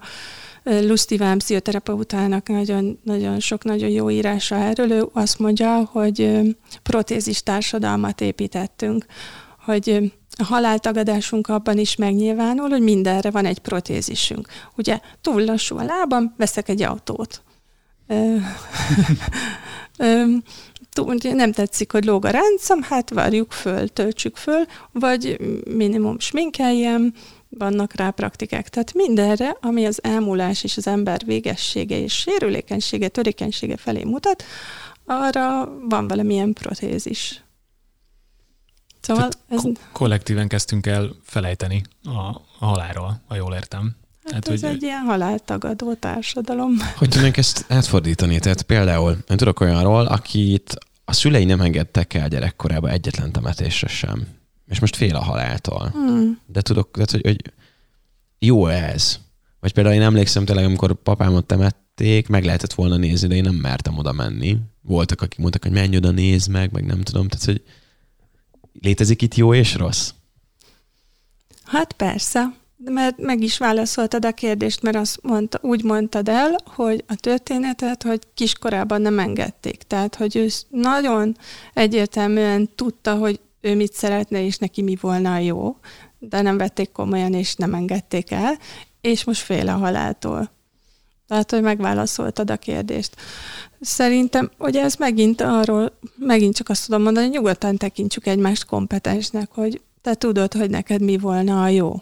Lustiván pszichoterapeutának nagyon, nagyon sok nagyon jó írása erről. Ő azt mondja, hogy protézis társadalmat építettünk, hogy a haláltagadásunk abban is megnyilvánul, hogy mindenre van egy protézisünk. Ugye túl lassú a lábam, veszek egy autót. nem tetszik, hogy lóg a ráncom, hát varjuk föl, töltsük föl, vagy minimum sminkeljem, vannak rá praktikák. Tehát mindenre, ami az elmúlás és az ember végessége és sérülékenysége, törékenysége felé mutat, arra van valamilyen protézis. Szóval ez... Ko- kollektíven kezdtünk el felejteni a, a halálról, ha jól értem. Hát Tehát, ez hogy... egy ilyen haláltagadó társadalom. Hogy tudnánk ezt átfordítani? Tehát például én tudok olyanról, akit a szülei nem engedtek el gyerekkorában egyetlen temetésre sem és most fél a haláltól. Hmm. De tudok, tehát, hogy, hogy jó ez. Vagy például én emlékszem tényleg, amikor papámat temették, meg lehetett volna nézni, de én nem mertem oda menni. Voltak, akik mondtak, hogy menj oda, nézd meg, meg nem tudom. Tehát, hogy létezik itt jó és rossz? Hát persze, mert meg is válaszoltad a kérdést, mert azt mondta, úgy mondtad el, hogy a történetet, hogy kiskorában nem engedték. Tehát, hogy ő nagyon egyértelműen tudta, hogy ő mit szeretne, és neki mi volna a jó, de nem vették komolyan, és nem engedték el, és most fél a haláltól. Tehát, hogy megválaszoltad a kérdést. Szerintem, hogy ez megint arról, megint csak azt tudom mondani, hogy nyugodtan tekintsük egymást kompetensnek, hogy te tudod, hogy neked mi volna a jó.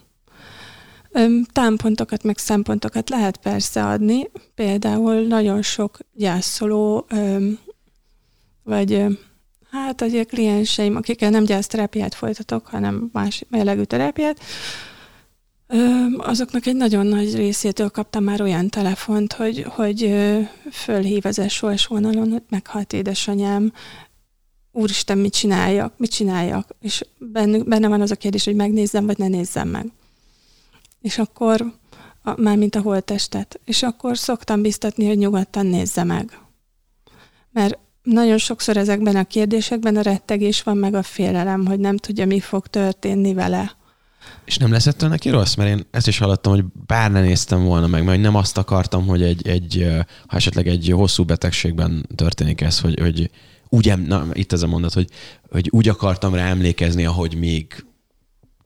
Támpontokat, meg szempontokat lehet persze adni, például nagyon sok gyászoló, vagy Hát, hogy a klienseim, akikkel nem gyászterápiát folytatok, hanem más jellegű terápiát, azoknak egy nagyon nagy részétől kaptam már olyan telefont, hogy, hogy fölhív az SOS vonalon, hogy meghalt édesanyám, úristen, mit csináljak, mit csináljak? És benne, benne van az a kérdés, hogy megnézzem, vagy ne nézzem meg. És akkor, már mint a holttestet, és akkor szoktam biztatni, hogy nyugodtan nézze meg. Mert nagyon sokszor ezekben a kérdésekben a rettegés van, meg a félelem, hogy nem tudja, mi fog történni vele. És nem lesz ettől neki rossz? Mert én ezt is hallottam, hogy bár ne néztem volna meg, mert nem azt akartam, hogy egy, egy ha esetleg egy hosszú betegségben történik ez, hogy, hogy úgy, na, itt ez a mondat, hogy, hogy úgy akartam rá emlékezni, ahogy még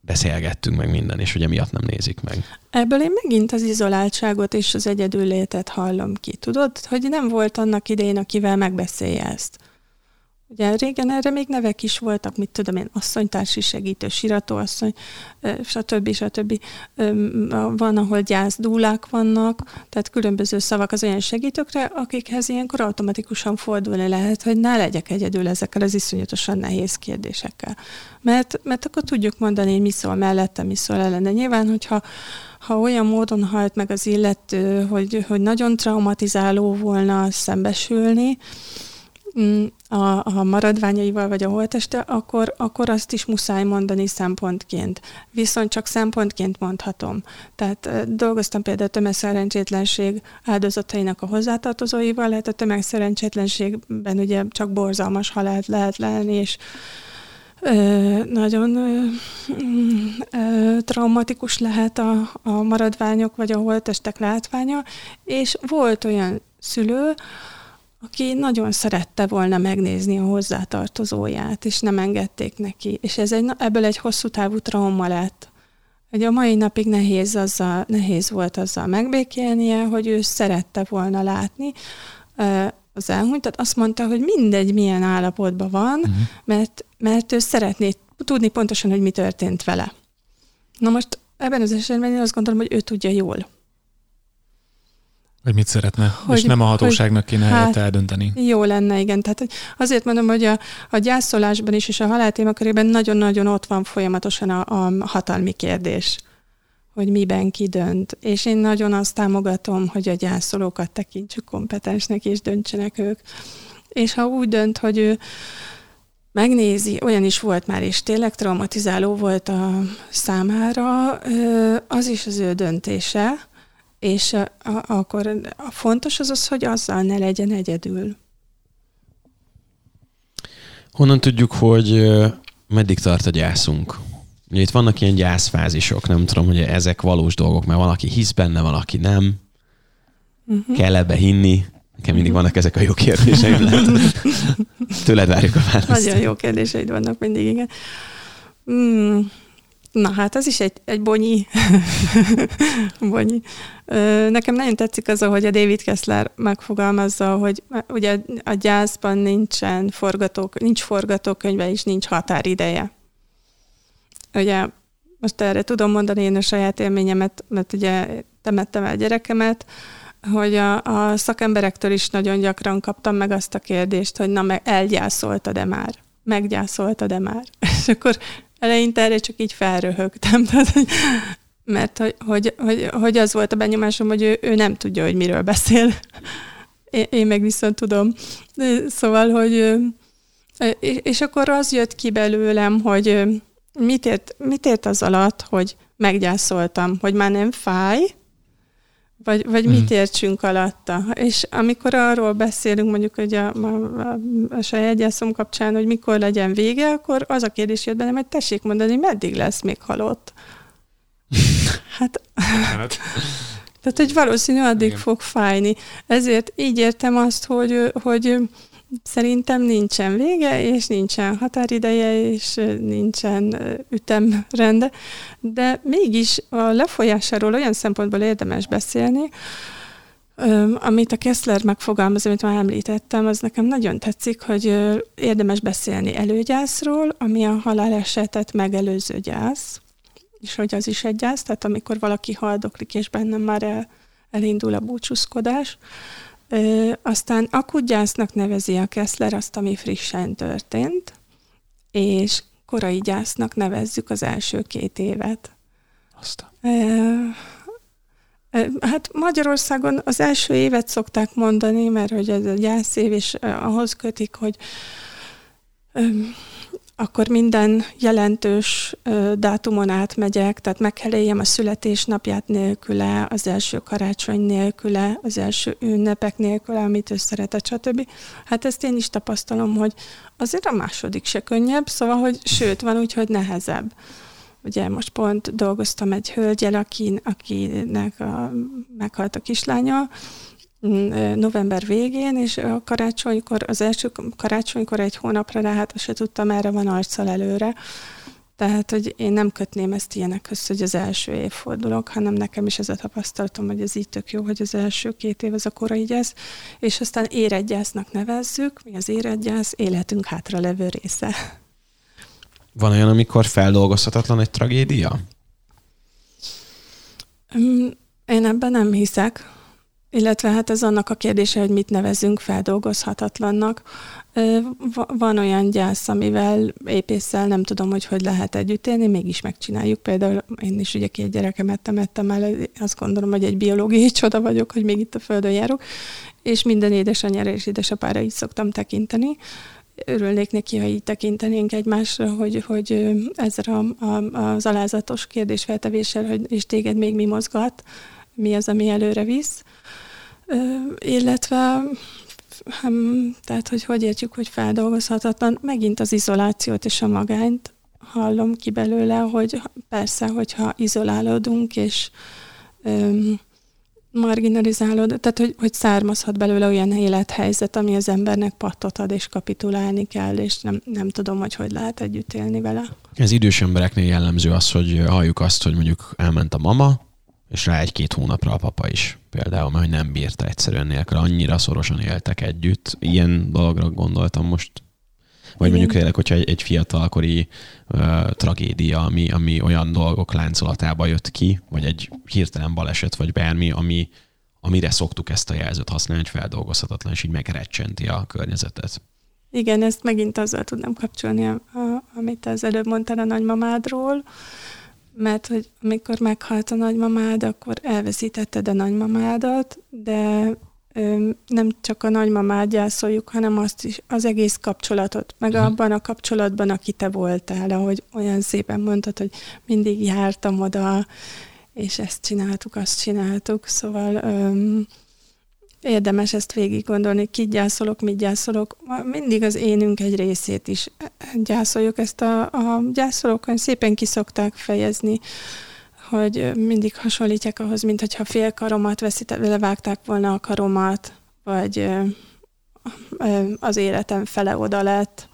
beszélgettünk meg minden, és ugye miatt nem nézik meg. Ebből én megint az izoláltságot és az egyedüllétet hallom ki. Tudod, hogy nem volt annak idején, akivel megbeszélje ezt. Ugye régen erre még nevek is voltak, mit tudom én, asszonytársi segítő, siratóasszony, stb. stb. Van, ahol gyászdúlák vannak, tehát különböző szavak az olyan segítőkre, akikhez ilyenkor automatikusan fordulni lehet, hogy ne legyek egyedül ezekkel az iszonyatosan nehéz kérdésekkel. Mert, mert akkor tudjuk mondani, hogy mi szól mellette, mi szól ellene. Nyilván, hogyha ha olyan módon halt meg az illető, hogy, hogy nagyon traumatizáló volna szembesülni, a, a maradványaival vagy a holteste, akkor, akkor azt is muszáj mondani szempontként. Viszont csak szempontként mondhatom. Tehát dolgoztam például a tömegszerencsétlenség áldozatainak a hozzátartozóival, lehet a tömegszerencsétlenségben ugye csak borzalmas halált lehet lenni, és ö, nagyon ö, ö, traumatikus lehet a, a maradványok vagy a holtestek látványa, és volt olyan szülő, aki nagyon szerette volna megnézni a hozzátartozóját, és nem engedték neki. És ez egy, ebből egy hosszú távú trauma lett. Ugye a mai napig nehéz, azzal, nehéz volt azzal megbékélnie, hogy ő szerette volna látni az elhunyt. azt mondta, hogy mindegy, milyen állapotban van, uh-huh. mert, mert ő szeretné tudni pontosan, hogy mi történt vele. Na most ebben az esetben én azt gondolom, hogy ő tudja jól. Hogy mit szeretne, hogy, és nem a hatóságnak kéne hát, eldönteni. Jó lenne, igen. Tehát azért mondom, hogy a, a gyászolásban is, és a haláltémakörében nagyon-nagyon ott van folyamatosan a, a hatalmi kérdés, hogy miben ki dönt. És én nagyon azt támogatom, hogy a gyászolókat tekintsük kompetensnek, és döntsenek ők. És ha úgy dönt, hogy ő megnézi, olyan is volt már, és tényleg traumatizáló volt a számára, az is az ő döntése, és a, a, akkor a fontos az az, hogy azzal ne legyen egyedül. Honnan tudjuk, hogy meddig tart a gyászunk? Ugye itt vannak ilyen gyászfázisok, nem tudom, hogy ezek valós dolgok, mert van, aki hisz benne, van, aki nem. Uh-huh. Kell ebbe hinni? Nekem mindig uh-huh. vannak ezek a jó kérdéseim. Lehet. Tőled várjuk a választ. Nagyon jó kérdéseid vannak mindig, igen. Mm. Na hát, ez is egy, egy bonyi. bonyi. Nekem nagyon tetszik az, hogy a David Kessler megfogalmazza, hogy ugye a gyászban nincsen forgatók, nincs forgatókönyve és nincs határideje. Ugye most erre tudom mondani én a saját élményemet, mert ugye temettem el gyerekemet, hogy a, a szakemberektől is nagyon gyakran kaptam meg azt a kérdést, hogy na meg elgyászoltad-e már? Meggyászoltad-e már? És akkor eleinte erre csak így felröhögtem, tehát, hogy, mert hogy, hogy, hogy, hogy az volt a benyomásom, hogy ő, ő nem tudja, hogy miről beszél. Én, én meg viszont tudom. Szóval, hogy és akkor az jött ki belőlem, hogy mit ért, mit ért az alatt, hogy meggyászoltam, hogy már nem fáj, vagy, vagy mit értsünk alatta. És amikor arról beszélünk, mondjuk hogy a, a, a, a saját gyászom kapcsán, hogy mikor legyen vége, akkor az a kérdés jött bennem, hogy tessék mondani, meddig lesz még halott. hát... Tehát, hogy valószínű addig Igen. fog fájni. Ezért így értem azt, hogy, hogy Szerintem nincsen vége, és nincsen határideje, és nincsen ütemrende, de mégis a lefolyásáról olyan szempontból érdemes beszélni, amit a Kessler megfogalmaz, amit már említettem, az nekem nagyon tetszik, hogy érdemes beszélni előgyászról, ami a halálesetet megelőző gyász, és hogy az is egy gyász, tehát amikor valaki haldoklik, és bennem már el, elindul a búcsúzkodás, Ö, aztán akutgyásznak nevezi a Kessler azt, ami frissen történt, és korai gyásznak nevezzük az első két évet. Aztán. Hát Magyarországon az első évet szokták mondani, mert hogy ez a gyászév, és ahhoz kötik, hogy akkor minden jelentős dátumon átmegyek, tehát meg kell éljem a születésnapját nélküle, az első karácsony nélküle, az első ünnepek nélküle, amit ő szeretett, stb. Hát ezt én is tapasztalom, hogy azért a második se könnyebb, szóval, hogy sőt, van úgy, hogy nehezebb. Ugye most pont dolgoztam egy hölgyel, akin, akinek a, meghalt a kislánya, november végén, és a karácsonykor, az első karácsonykor egy hónapra rá, hát se tudtam, erre van arccal előre. Tehát, hogy én nem kötném ezt ilyenekhez, hogy az első évfordulók, hanem nekem is ez a tapasztalatom, hogy ez így tök jó, hogy az első két év az a korai gyász, és aztán éredgyásznak nevezzük, mi az éredgyász, életünk hátra levő része. Van olyan, amikor feldolgozhatatlan egy tragédia? Mm, én ebben nem hiszek. Illetve hát ez annak a kérdése, hogy mit nevezünk feldolgozhatatlannak. Van olyan gyász, amivel épésszel nem tudom, hogy hogy lehet együtt élni, mégis megcsináljuk. Például én is ugye két gyerekemet temettem el, azt gondolom, hogy egy biológiai csoda vagyok, hogy még itt a Földön járok, és minden édesanyjára és édesapára így szoktam tekinteni örülnék neki, ha így tekintenénk egymásra, hogy, hogy ezzel a, a, az alázatos kérdésfeltevéssel, hogy és téged még mi mozgat, mi az, ami előre visz. Illetve tehát, hogy hogy értjük, hogy feldolgozhatatlan, megint az izolációt és a magányt hallom ki belőle, hogy persze, hogyha izolálódunk, és marginalizálód, tehát hogy, hogy származhat belőle olyan élethelyzet, ami az embernek pattot ad, és kapitulálni kell, és nem, nem tudom, hogy hogy lehet együtt élni vele. Ez idős embereknél jellemző az, hogy halljuk azt, hogy mondjuk elment a mama, és rá egy-két hónapra a papa is például, mert nem bírta egyszerűen nélkül, annyira szorosan éltek együtt. Ilyen dologra gondoltam most vagy Igen. mondjuk tényleg, hogyha egy, egy fiatalkori uh, tragédia, ami, ami olyan dolgok láncolatába jött ki, vagy egy hirtelen baleset, vagy bármi, ami, amire szoktuk ezt a jelzőt használni, hogy feldolgozhatatlan, és így megrecsenti a környezetet. Igen, ezt megint azzal tudnám kapcsolni, a, a, amit az előbb mondtál a nagymamádról, mert hogy amikor meghalt a nagymamád, akkor elveszítetted a nagymamádat, de nem csak a nagymamát gyászoljuk, hanem azt is, az egész kapcsolatot, meg uh-huh. abban a kapcsolatban, aki te voltál, ahogy olyan szépen mondtad, hogy mindig jártam oda, és ezt csináltuk, azt csináltuk, szóval öm, érdemes ezt végig gondolni, kit gyászolok, mit gyászolok, mindig az énünk egy részét is gyászoljuk, ezt a, a gyászolók szépen kiszokták fejezni, hogy mindig hasonlítják ahhoz, mint hogyha fél karomat veszít, levágták volna a karomat, vagy az életem fele oda lett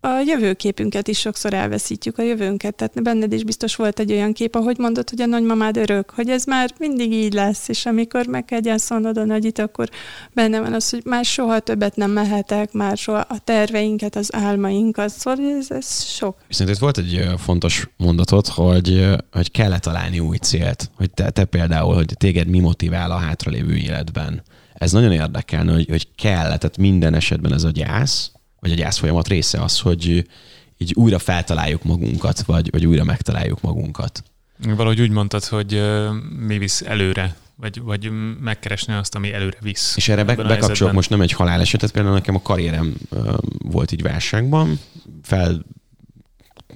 a jövőképünket is sokszor elveszítjük, a jövőnket. Tehát benned is biztos volt egy olyan kép, ahogy mondod, hogy a nagymamád örök, hogy ez már mindig így lesz, és amikor meg kell gyászolnod a nagyit, akkor benne van az, hogy már soha többet nem mehetek, már soha a terveinket, az álmainkat, szóval ez, ez sok. Viszont itt volt egy fontos mondatot, hogy, hogy kellett találni új célt, hogy te, te például, hogy téged mi motivál a hátralévő életben. Ez nagyon érdekelne, hogy, hogy kell, tehát minden esetben ez a gyász, vagy a gyász folyamat része az, hogy így újra feltaláljuk magunkat, vagy, vagy újra megtaláljuk magunkat. Valahogy úgy mondtad, hogy mi visz előre, vagy, vagy megkeresni azt, ami előre visz. És erre be, bekapcsolok most nem egy halálesetet, például nekem a karrierem volt így válságban, fel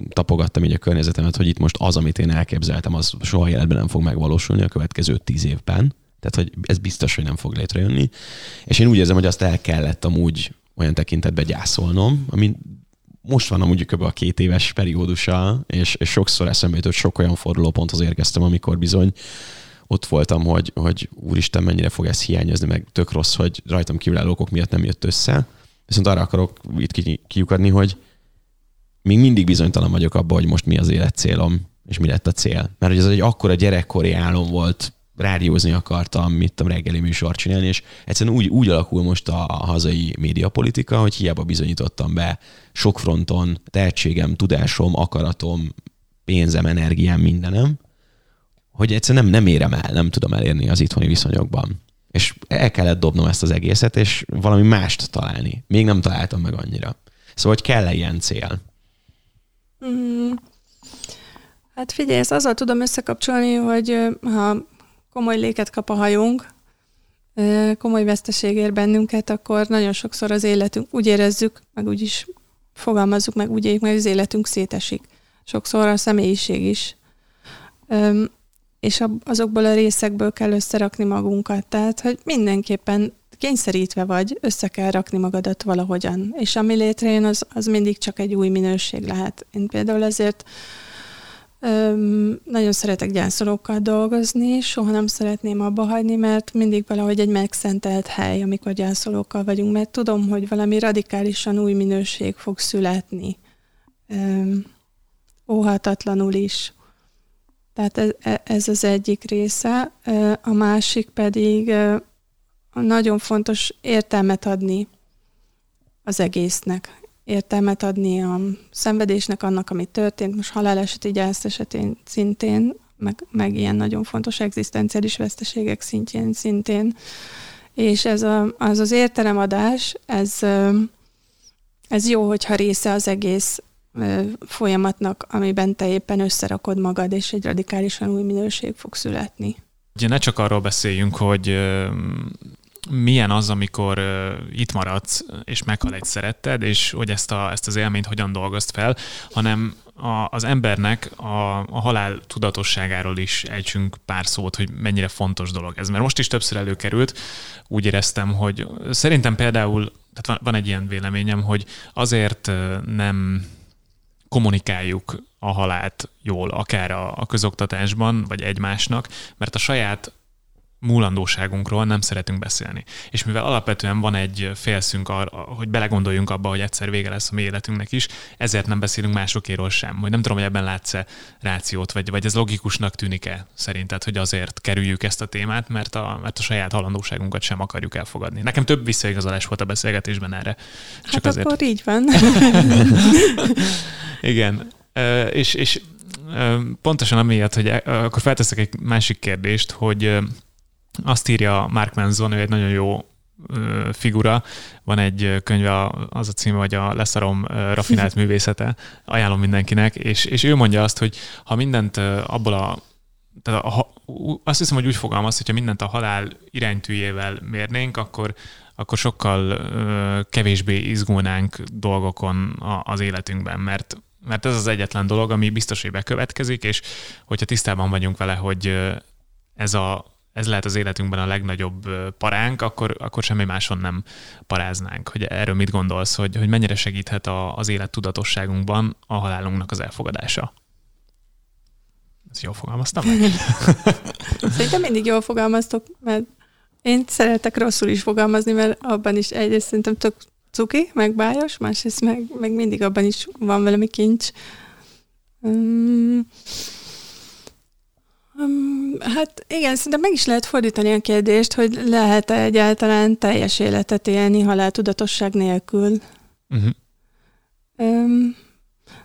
tapogattam így a környezetemet, hogy itt most az, amit én elképzeltem, az soha életben nem fog megvalósulni a következő tíz évben. Tehát, hogy ez biztos, hogy nem fog létrejönni. És én úgy érzem, hogy azt el kellett amúgy olyan tekintetben gyászolnom, ami most van amúgy kb. a két éves periódusa, és, és sokszor eszembe jutott, sok olyan fordulóponthoz érkeztem, amikor bizony ott voltam, hogy, hogy úristen, mennyire fog ez hiányozni, meg tök rossz, hogy rajtam kívülálló okok miatt nem jött össze. Viszont arra akarok itt kiukadni, hogy még mindig bizonytalan vagyok abban, hogy most mi az élet célom, és mi lett a cél. Mert hogy ez egy akkora gyerekkori álom volt rádiózni akartam, mit tudom, reggeli műsort csinálni, és egyszerűen úgy, úgy alakul most a, a hazai médiapolitika, hogy hiába bizonyítottam be sok fronton tehetségem, tudásom, akaratom, pénzem, energiám, mindenem, hogy egyszerűen nem, nem érem el, nem tudom elérni az itthoni viszonyokban. És el kellett dobnom ezt az egészet, és valami mást találni. Még nem találtam meg annyira. Szóval, hogy kell-e ilyen cél? Mm. Hát figyelj, ezt azzal tudom összekapcsolni, hogy ha komoly léket kap a hajunk, komoly veszteség ér bennünket, akkor nagyon sokszor az életünk úgy érezzük, meg úgy is fogalmazzuk meg, úgy éljük, meg az életünk szétesik. Sokszor a személyiség is. És azokból a részekből kell összerakni magunkat. Tehát, hogy mindenképpen kényszerítve vagy, össze kell rakni magadat valahogyan. És ami létrejön, az, az mindig csak egy új minőség lehet. Én például ezért Öm, nagyon szeretek gyászolókkal dolgozni, soha nem szeretném abba hagyni, mert mindig valahogy egy megszentelt hely, amikor gyászolókkal vagyunk, mert tudom, hogy valami radikálisan új minőség fog születni. Öm, óhatatlanul is. Tehát ez, e, ez az egyik része. A másik pedig nagyon fontos értelmet adni az egésznek. Értelmet adni a szenvedésnek, annak, ami történt, most haláleseti gyász esetén szintén, meg, meg ilyen nagyon fontos egzisztenciális veszteségek szintjén szintén. És ez a, az az értelemadás, ez, ez jó, hogyha része az egész folyamatnak, amiben te éppen összerakod magad, és egy radikálisan új minőség fog születni. Ugye ne csak arról beszéljünk, hogy milyen az, amikor itt maradsz, és meghal egy szeretted, és hogy ezt, a, ezt az élményt hogyan dolgozt fel, hanem a, az embernek a, a halál tudatosságáról is ejtsünk pár szót, hogy mennyire fontos dolog ez. Mert most is többször előkerült, úgy éreztem, hogy szerintem például, tehát van, van egy ilyen véleményem, hogy azért nem kommunikáljuk a halált jól, akár a, a közoktatásban, vagy egymásnak, mert a saját múlandóságunkról nem szeretünk beszélni. És mivel alapvetően van egy félszünk arra, hogy belegondoljunk abba, hogy egyszer vége lesz a mi életünknek is, ezért nem beszélünk másokéról sem. Hogy nem tudom, hogy ebben látsz-e rációt, vagy, vagy ez logikusnak tűnik-e szerinted, hogy azért kerüljük ezt a témát, mert a, mert a saját halandóságunkat sem akarjuk elfogadni. Nekem több visszaigazolás volt a beszélgetésben erre. Csak hát azért. akkor így van. Igen. És, és pontosan amiatt, hogy akkor felteszek egy másik kérdést, hogy azt írja Mark Manson, ő egy nagyon jó figura. Van egy könyve, az a címe, hogy a Leszarom rafinált művészete. Ajánlom mindenkinek, és, és ő mondja azt, hogy ha mindent abból a tehát a, azt hiszem, hogy úgy fogalmaz, hogyha mindent a halál iránytűjével mérnénk, akkor, akkor sokkal ö, kevésbé izgulnánk dolgokon a, az életünkben, mert mert ez az egyetlen dolog, ami biztos, hogy bekövetkezik, és hogyha tisztában vagyunk vele, hogy ez a ez lehet az életünkben a legnagyobb paránk, akkor, akkor semmi máson nem paráznánk. Hogy erről mit gondolsz, hogy, hogy mennyire segíthet a, az élet tudatosságunkban a halálunknak az elfogadása? Ezt jól fogalmaztam? Szerintem mindig jól fogalmaztok, mert én szeretek rosszul is fogalmazni, mert abban is egyrészt szerintem tök cuki, meg bájos, másrészt meg, meg mindig abban is van valami kincs. Um, hát igen, szerintem meg is lehet fordítani a kérdést, hogy lehet-e egyáltalán teljes életet élni haláltudatosság nélkül. Uh-huh. Um,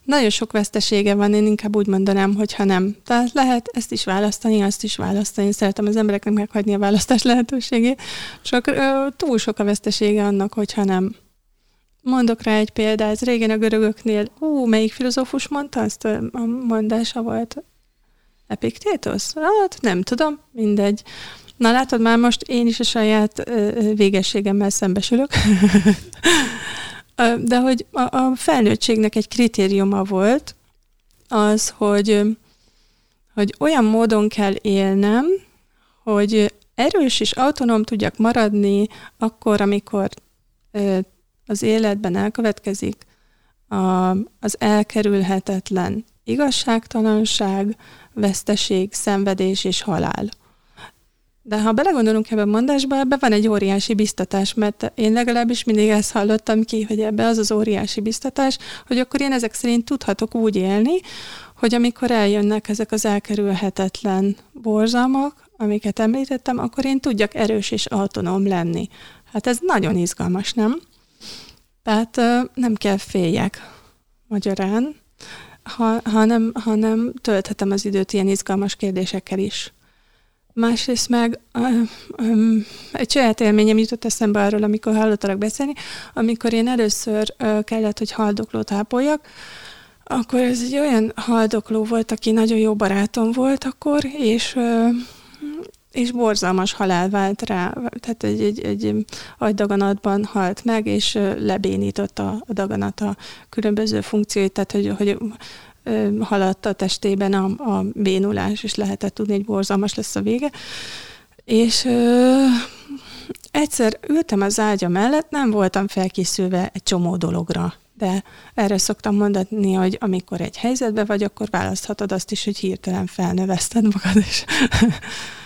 nagyon sok vesztesége van, én inkább úgy mondanám, hogy ha nem. Tehát lehet ezt is választani, azt is választani. Én szeretem az embereknek meghagyni a választás lehetőségét, csak ö, túl sok a vesztesége annak, hogyha nem. Mondok rá egy példát, régen a görögöknél, ú, melyik filozófus mondta, azt a mondása volt, Epiktétosz? Hát nem tudom, mindegy. Na látod, már most én is a saját végességemmel szembesülök. De hogy a, a felnőttségnek egy kritériuma volt az, hogy, hogy olyan módon kell élnem, hogy erős és autonóm tudjak maradni akkor, amikor az életben elkövetkezik az elkerülhetetlen igazságtalanság, veszteség, szenvedés és halál. De ha belegondolunk ebbe a mondásba, ebbe van egy óriási biztatás, mert én legalábbis mindig ezt hallottam ki, hogy ebbe az az óriási biztatás, hogy akkor én ezek szerint tudhatok úgy élni, hogy amikor eljönnek ezek az elkerülhetetlen borzalmak, amiket említettem, akkor én tudjak erős és autonóm lenni. Hát ez nagyon izgalmas, nem? Tehát nem kell féljek magyarán, ha, hanem, hanem tölthetem az időt ilyen izgalmas kérdésekkel is. Másrészt meg um, egy saját élményem jutott eszembe arról, amikor hallottalak beszélni, amikor én először uh, kellett, hogy haldoklót ápoljak, akkor ez egy olyan haldokló volt, aki nagyon jó barátom volt akkor, és uh, és borzalmas halál vált rá, tehát egy, egy, egy agydaganatban halt meg, és lebénította a daganat a különböző funkcióit, tehát hogy, hogy haladt a testében a, a bénulás, és lehetett tudni, hogy borzalmas lesz a vége. És egyszer ültem az ágya mellett, nem voltam felkészülve egy csomó dologra, de erre szoktam mondani, hogy amikor egy helyzetben vagy, akkor választhatod azt is, hogy hirtelen felnöveszted magad, és,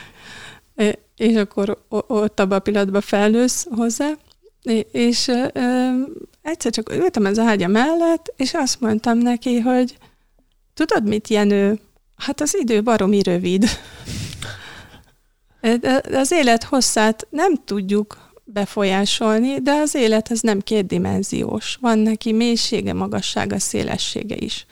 és akkor ott abban a pillanatban felnősz hozzá, és egyszer csak ültem az ágya mellett, és azt mondtam neki, hogy tudod mit, Jenő? Hát az idő baromi rövid. Az élet hosszát nem tudjuk befolyásolni, de az élet az nem kétdimenziós. Van neki mélysége, magassága, szélessége is.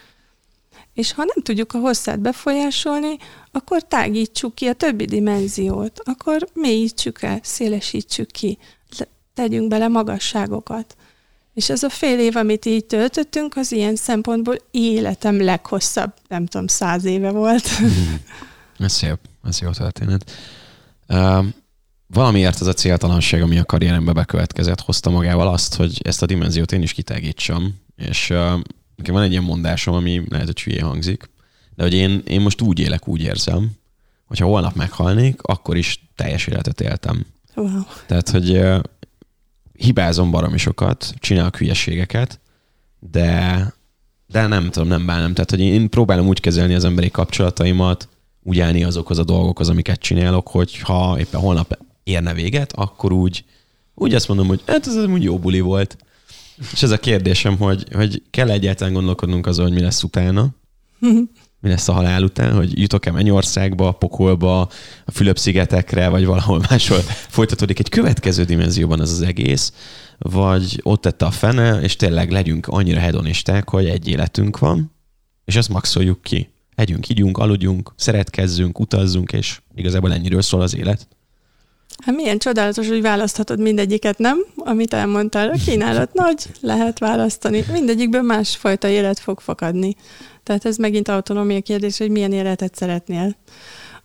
És ha nem tudjuk a hosszát befolyásolni, akkor tágítsuk ki a többi dimenziót, akkor mélyítsük el, szélesítsük ki, tegyünk bele magasságokat. És ez a fél év, amit így töltöttünk, az ilyen szempontból életem leghosszabb, nem tudom, száz éve volt. ez szép, ez jó történet. Uh, valamiért ez a céltalanság, ami a karrierembe bekövetkezett, hozta magával azt, hogy ezt a dimenziót én is kitágítsam. És uh, nekem van egy ilyen mondásom, ami lehet, hogy hülye hangzik, de hogy én, én most úgy élek, úgy érzem, hogyha holnap meghalnék, akkor is teljes életet éltem. Wow. Tehát, hogy uh, hibázom baromi sokat, csinálok hülyeségeket, de, de nem tudom, nem bánom. Tehát, hogy én próbálom úgy kezelni az emberi kapcsolataimat, úgy állni azokhoz a dolgokhoz, amiket csinálok, hogy ha éppen holnap érne véget, akkor úgy, úgy azt mondom, hogy hát ez úgy jó buli volt. És ez a kérdésem, hogy, hogy kell egyáltalán gondolkodnunk azon, hogy mi lesz utána, mi lesz a halál után, hogy jutok-e Mennyországba, Pokolba, a Fülöp-szigetekre, vagy valahol máshol folytatódik egy következő dimenzióban ez az egész, vagy ott tette a fene, és tényleg legyünk annyira hedonisták, hogy egy életünk van, és azt maxoljuk ki. Együnk, ígyunk, aludjunk, szeretkezzünk, utazzunk, és igazából ennyiről szól az élet. Hát milyen csodálatos, hogy választhatod mindegyiket, nem? Amit elmondtál, a kínálat nagy, lehet választani. Mindegyikből másfajta élet fog fakadni. Tehát ez megint autonómia kérdés, hogy milyen életet szeretnél.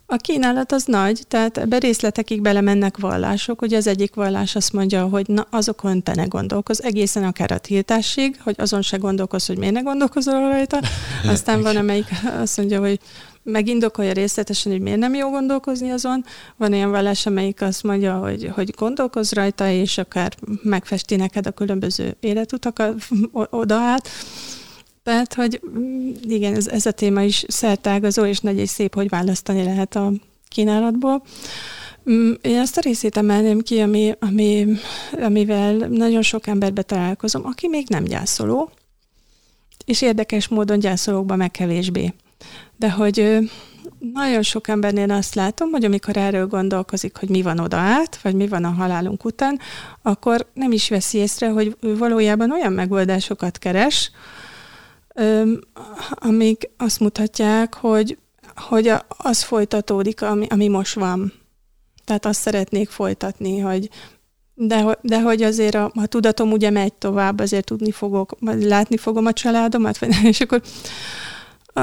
A kínálat az nagy, tehát ebbe részletekig belemennek vallások. Ugye az egyik vallás azt mondja, hogy na, azokon te ne gondolkoz, egészen akár a tiltásig, hogy azon se gondolkoz, hogy miért ne gondolkozol rajta. Aztán van, amelyik azt mondja, hogy megindokolja részletesen, hogy miért nem jó gondolkozni azon. Van olyan vallás, amelyik azt mondja, hogy, hogy gondolkozz rajta, és akár megfesti neked a különböző életutakat oda át. Tehát, hogy mm, igen, ez, ez a téma is szertágazó, és nagy és szép, hogy választani lehet a kínálatból. Mm, én ezt a részét emelném ki, ami, ami, amivel nagyon sok emberbe találkozom, aki még nem gyászoló, és érdekes módon gyászolókban meg kevésbé. De hogy nagyon sok embernél azt látom, hogy amikor erről gondolkozik, hogy mi van oda át, vagy mi van a halálunk után, akkor nem is veszi észre, hogy ő valójában olyan megoldásokat keres, amik azt mutatják, hogy, hogy az folytatódik, ami, ami most van. Tehát azt szeretnék folytatni, hogy de, de hogy azért a, a tudatom ugye megy tovább, azért tudni fogok, látni fogom a családomat, és akkor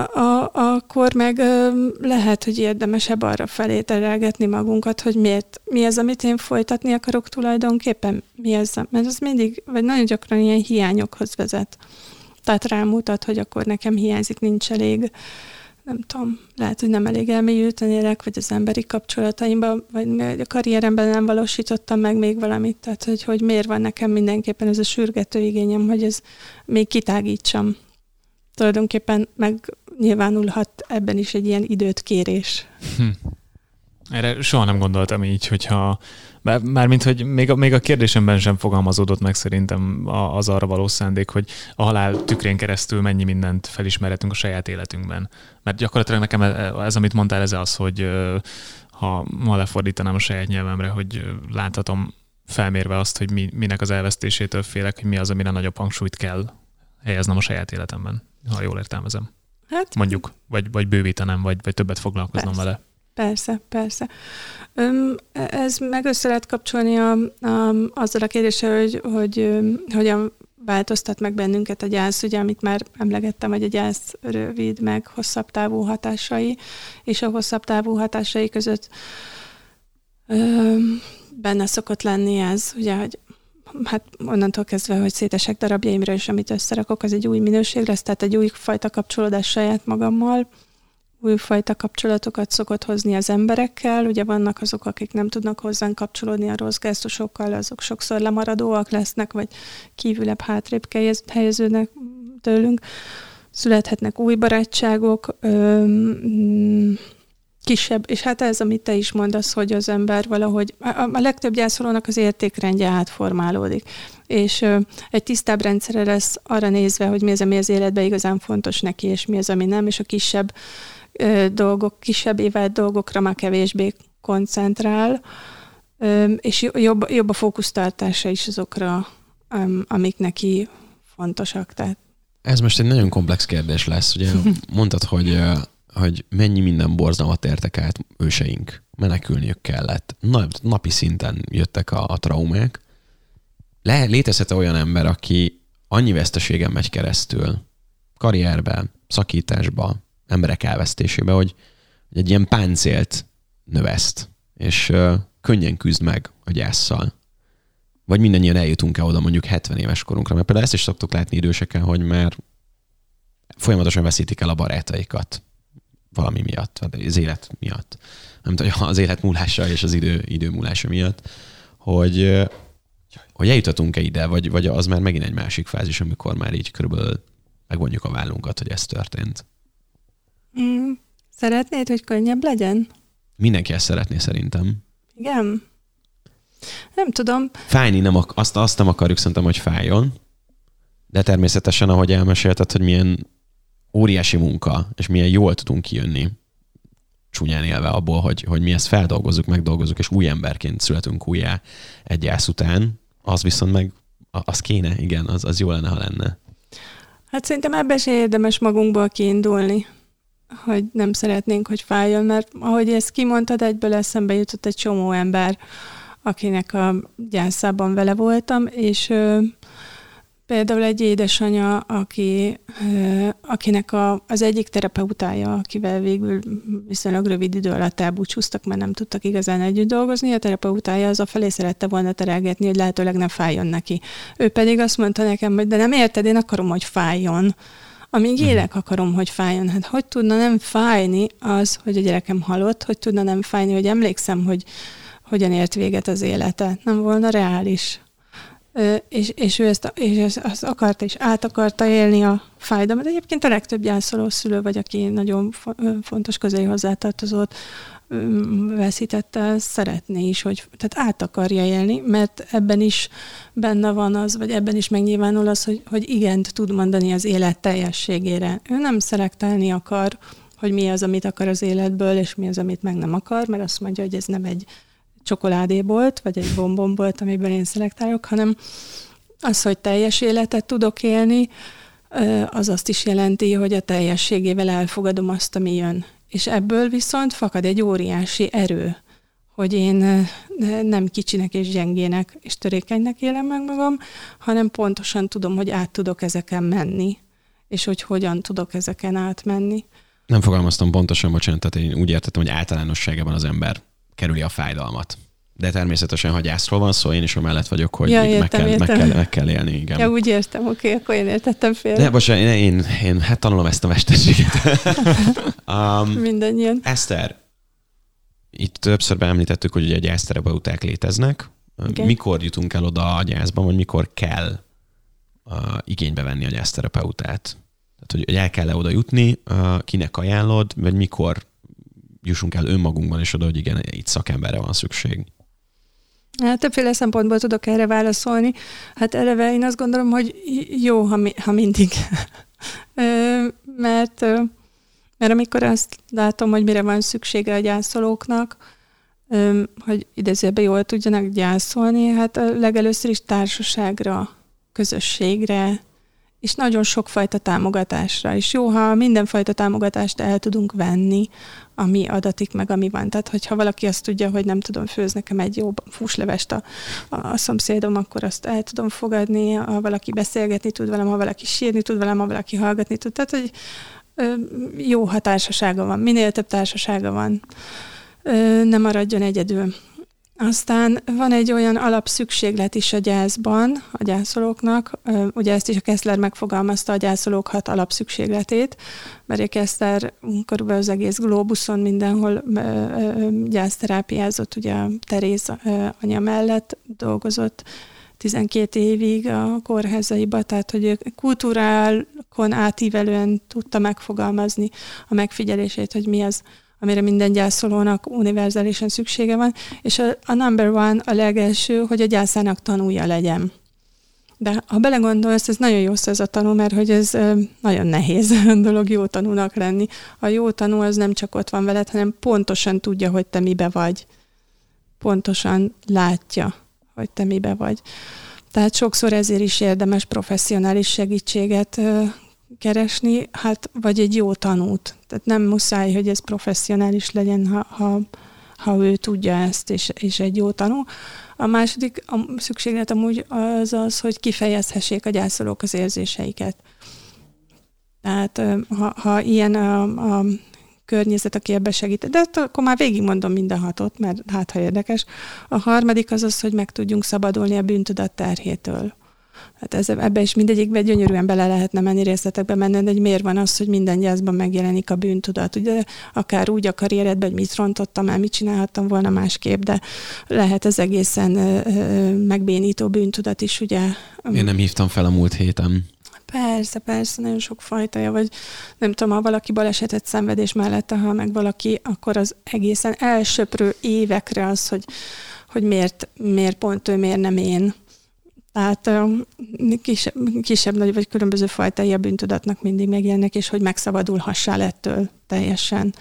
a, akkor meg ö, lehet, hogy érdemesebb arra felé terelgetni magunkat, hogy miért, mi az, amit én folytatni akarok tulajdonképpen, mi ez, mert az mindig, vagy nagyon gyakran ilyen hiányokhoz vezet. Tehát rámutat, hogy akkor nekem hiányzik, nincs elég, nem tudom, lehet, hogy nem elég elmélyülten élek, vagy az emberi kapcsolataimban, vagy a karrieremben nem valósítottam meg még valamit, tehát hogy, hogy miért van nekem mindenképpen ez a sürgető igényem, hogy ez még kitágítsam. Tulajdonképpen megnyilvánulhat ebben is egy ilyen időt kérés. Hm. Erre soha nem gondoltam így, hogyha Mármint, hogy még a, még a kérdésemben sem fogalmazódott meg szerintem az arra való szándék, hogy a halál tükrén keresztül mennyi mindent felismerhetünk a saját életünkben. Mert gyakorlatilag nekem ez, amit mondtál, ez az, hogy ha ma lefordítanám a saját nyelvemre, hogy láthatom felmérve azt, hogy mi, minek az elvesztésétől félek, hogy mi az, amire nagyobb hangsúlyt kell helyeznem a saját életemben, ha jól értelmezem. Hát, Mondjuk, vagy, vagy bővítenem, vagy, vagy többet foglalkoznom persze. vele. Persze, persze. Öm, ez meg össze lehet kapcsolni a, a, azzal a kérdéssel, hogy, hogy hogyan változtat meg bennünket a gyász, ugye, amit már emlegettem, hogy a gyász rövid, meg hosszabb távú hatásai, és a hosszabb távú hatásai között öm, benne szokott lenni ez, ugye, hogy hát onnantól kezdve, hogy szétesek darabjaimra, és amit összerakok, az egy új minőség lesz, tehát egy új fajta kapcsolódás saját magammal, újfajta kapcsolatokat szokott hozni az emberekkel. Ugye vannak azok, akik nem tudnak hozzánk kapcsolódni a rossz gesztusokkal, azok sokszor lemaradóak lesznek, vagy kívülebb hátrébb helyeződnek tőlünk. Születhetnek új barátságok, kisebb, és hát ez, amit te is mondasz, hogy az ember valahogy, a, a legtöbb gyászolónak az értékrendje átformálódik, és ö, egy tisztább rendszere lesz arra nézve, hogy mi az, ami az életben igazán fontos neki, és mi az, ami nem, és a kisebb ö, dolgok, kisebb évelt dolgokra már kevésbé koncentrál, ö, és jobb, jobb a fókusztartása is azokra, um, amik neki fontosak. Tehát ez most egy nagyon komplex kérdés lesz. Ugye mondtad, hogy hogy mennyi minden borzalmat értek át őseink. Menekülniük kellett. Napi szinten jöttek a, a traumák. Le, létezhet olyan ember, aki annyi veszteségen megy keresztül, karrierben, szakításba, emberek elvesztésébe, hogy, hogy egy ilyen páncélt növeszt, és uh, könnyen küzd meg a gyászsal. Vagy mindannyian eljutunk-e oda mondjuk 70 éves korunkra, mert például ezt is szoktuk látni időseken, hogy már folyamatosan veszítik el a barátaikat valami miatt, az élet miatt. Nem tudom, az élet múlása és az idő, idő múlása miatt, hogy, hogy eljutatunk-e ide, vagy, vagy az már megint egy másik fázis, amikor már így körülbelül megvonjuk a vállunkat, hogy ez történt. Mm, szeretnéd, hogy könnyebb legyen? Mindenki ezt szeretné szerintem. Igen. Nem tudom. Fájni nem, azt, azt nem akarjuk szerintem, hogy fájjon, de természetesen, ahogy elmesélted, hogy milyen óriási munka, és milyen jól tudunk kijönni csúnyán élve abból, hogy, hogy mi ezt feldolgozzuk, megdolgozzuk, és új emberként születünk újjá egy gyász után, az viszont meg, az kéne, igen, az, az jó lenne, ha lenne. Hát szerintem ebben se érdemes magunkból kiindulni, hogy nem szeretnénk, hogy fájjon, mert ahogy ezt kimondtad, egyből eszembe jutott egy csomó ember, akinek a gyászában vele voltam, és Például egy édesanyja, aki, akinek a, az egyik terapeutája, akivel végül viszonylag rövid idő alatt elbúcsúztak, mert nem tudtak igazán együtt dolgozni, a terapeutája az a felé szerette volna terelgetni, hogy lehetőleg nem fájjon neki. Ő pedig azt mondta nekem, hogy de nem érted, én akarom, hogy fájjon. Amíg mhm. élek, akarom, hogy fájjon. Hát hogy tudna nem fájni az, hogy a gyerekem halott, hogy tudna nem fájni, hogy emlékszem, hogy hogyan ért véget az élete. Nem volna reális és, és ő ezt, és ezt, azt akarta, és át akarta élni a fájdalmat. Egyébként a legtöbb gyászoló szülő, vagy aki nagyon fontos közé hozzátartozott, veszítette, szeretné is, hogy tehát át akarja élni, mert ebben is benne van az, vagy ebben is megnyilvánul az, hogy, hogy igent tud mondani az élet teljességére. Ő nem szelektálni akar, hogy mi az, amit akar az életből, és mi az, amit meg nem akar, mert azt mondja, hogy ez nem egy csokoládébolt, vagy egy bombombolt, amiben én szelektálok, hanem az, hogy teljes életet tudok élni, az azt is jelenti, hogy a teljességével elfogadom azt, ami jön. És ebből viszont fakad egy óriási erő, hogy én nem kicsinek és gyengének és törékenynek élem meg magam, hanem pontosan tudom, hogy át tudok ezeken menni, és hogy hogyan tudok ezeken átmenni. Nem fogalmaztam pontosan, bocsánat, tehát én úgy értettem, hogy általánosságában az ember kerüli a fájdalmat. De természetesen, ha gyászról van szó, én is amellett vagyok, hogy ja, értem, meg, kell, értem. Meg, kell, meg kell élni. Igen. Ja, úgy értem, oké, akkor én értettem félre. De bocsánat, én, én, én hát tanulom ezt a mesterséget. um, Mindannyian. Eszter, itt többször beemlítettük, hogy ugye gyászterapeuták léteznek. Okay. Mikor jutunk el oda a gyászban, vagy mikor kell uh, igénybe venni a gyászterapeutát? Tehát, hogy, hogy el kell-e oda jutni, uh, kinek ajánlod, vagy mikor jussunk el önmagunkban is oda, hogy igen, itt szakemberre van szükség. Hát többféle szempontból tudok erre válaszolni. Hát eleve én azt gondolom, hogy jó, ha, mi, ha mindig. mert, mert amikor azt látom, hogy mire van szüksége a gyászolóknak, hogy idézőben jól tudjanak gyászolni, hát legelőször is társaságra, közösségre, és nagyon sokfajta támogatásra. És jó, ha mindenfajta támogatást el tudunk venni, ami adatik meg, ami van. Tehát, hogyha valaki azt tudja, hogy nem tudom, főz nekem egy jó fúslevest a, a szomszédom, akkor azt el tudom fogadni, ha valaki beszélgetni tud velem, ha valaki sírni tud velem, ha valaki hallgatni tud. Tehát, hogy jó, ha társasága van, minél több társasága van, nem maradjon egyedül. Aztán van egy olyan alapszükséglet is a gyászban, a gyászolóknak, ugye ezt is a Kessler megfogalmazta a gyászolók hat alapszükségletét, mert a Kessler körülbelül az egész glóbuszon mindenhol gyászterápiázott, ugye a Teréz anya mellett dolgozott 12 évig a kórházaiba, tehát hogy kultúrákon átívelően tudta megfogalmazni a megfigyelését, hogy mi az, amire minden gyászolónak univerzálisan szüksége van, és a, a number one, a legelső, hogy a gyászának tanulja legyen. De ha belegondolsz, ez nagyon jó ez a tanú, mert hogy ez nagyon nehéz dolog jó tanúnak lenni. A jó tanú az nem csak ott van veled, hanem pontosan tudja, hogy te mibe vagy. Pontosan látja, hogy te mibe vagy. Tehát sokszor ezért is érdemes professzionális segítséget keresni, hát vagy egy jó tanút. Tehát nem muszáj, hogy ez professzionális legyen, ha, ha, ha ő tudja ezt, és, és egy jó tanú. A második a szükséglet amúgy az az, hogy kifejezhessék a gyászolók az érzéseiket. Tehát ha, ha ilyen a, a környezet, aki ebbe segít. De akkor már végigmondom minden hatot, mert hát ha érdekes. A harmadik az az, hogy meg tudjunk szabadulni a bűntudat terhétől. Hát ez, ebbe is mindegyikbe gyönyörűen bele lehetne menni részletekbe menni, de hogy miért van az, hogy minden gyászban megjelenik a bűntudat. Ugye akár úgy a karrieredben, hogy mit rontottam el, mit csinálhattam volna másképp, de lehet ez egészen ö, ö, megbénító bűntudat is, ugye. Én nem hívtam fel a múlt héten. Persze, persze, nagyon sok fajtaja, vagy nem tudom, ha valaki balesetet szenvedés mellette, ha meg valaki, akkor az egészen elsöprő évekre az, hogy, hogy miért, miért pont ő, miért nem én. Tehát kisebb, kisebb nagy vagy különböző fajtai a bűntudatnak mindig megjelennek, és hogy megszabadulhassál ettől teljesen.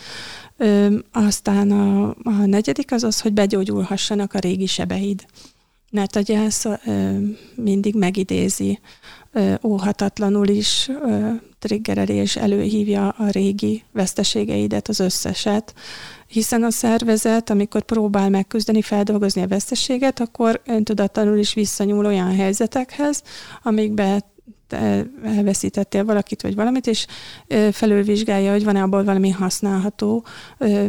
Ö, aztán a, a negyedik az az, hogy begyógyulhassanak a régi sebeid. Mert a gyász ö, mindig megidézi ö, óhatatlanul is ö, triggereli és előhívja a régi veszteségeidet, az összeset, hiszen a szervezet, amikor próbál megküzdeni, feldolgozni a veszteséget, akkor öntudatlanul is visszanyúl olyan helyzetekhez, amikbe elveszítettél valakit vagy valamit, és felülvizsgálja, hogy van-e abból valami használható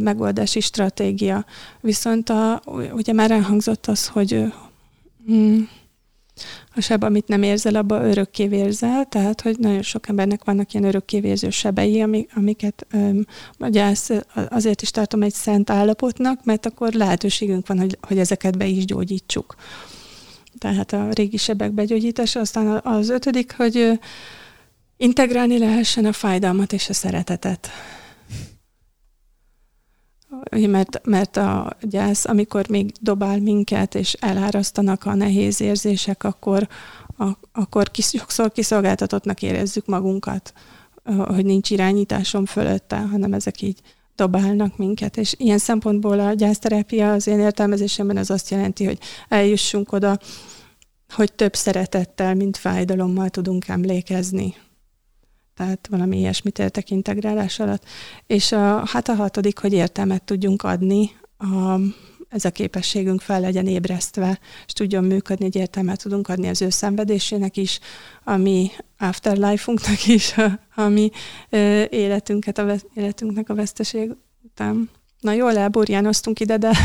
megoldási stratégia. Viszont a, ugye már elhangzott az, hogy hmm, a seb, amit nem érzel, abba örökké vérzel, tehát hogy nagyon sok embernek vannak ilyen örökkévérző sebei, amiket um, gyász, azért is tartom egy szent állapotnak, mert akkor lehetőségünk van, hogy, hogy ezeket be is gyógyítsuk. Tehát a régi sebek begyógyítása. Aztán az ötödik, hogy integrálni lehessen a fájdalmat és a szeretetet mert, mert a gyász, amikor még dobál minket, és elárasztanak a nehéz érzések, akkor, a, akkor kis, sokszor kiszolgáltatottnak érezzük magunkat, hogy nincs irányításom fölötte, hanem ezek így dobálnak minket. És ilyen szempontból a gyászterápia az én értelmezésemben az azt jelenti, hogy eljussunk oda, hogy több szeretettel, mint fájdalommal tudunk emlékezni tehát valami ilyesmit értek integrálás alatt. És a, hát a hatodik, hogy értelmet tudjunk adni, a, ez a képességünk fel legyen ébresztve, és tudjon működni, egy értelmet tudunk adni az ő szenvedésének is, a mi afterlife-unknak is, a, a ö, életünket, a, életünknek a veszteség után. Na jól elburjánoztunk ide, de...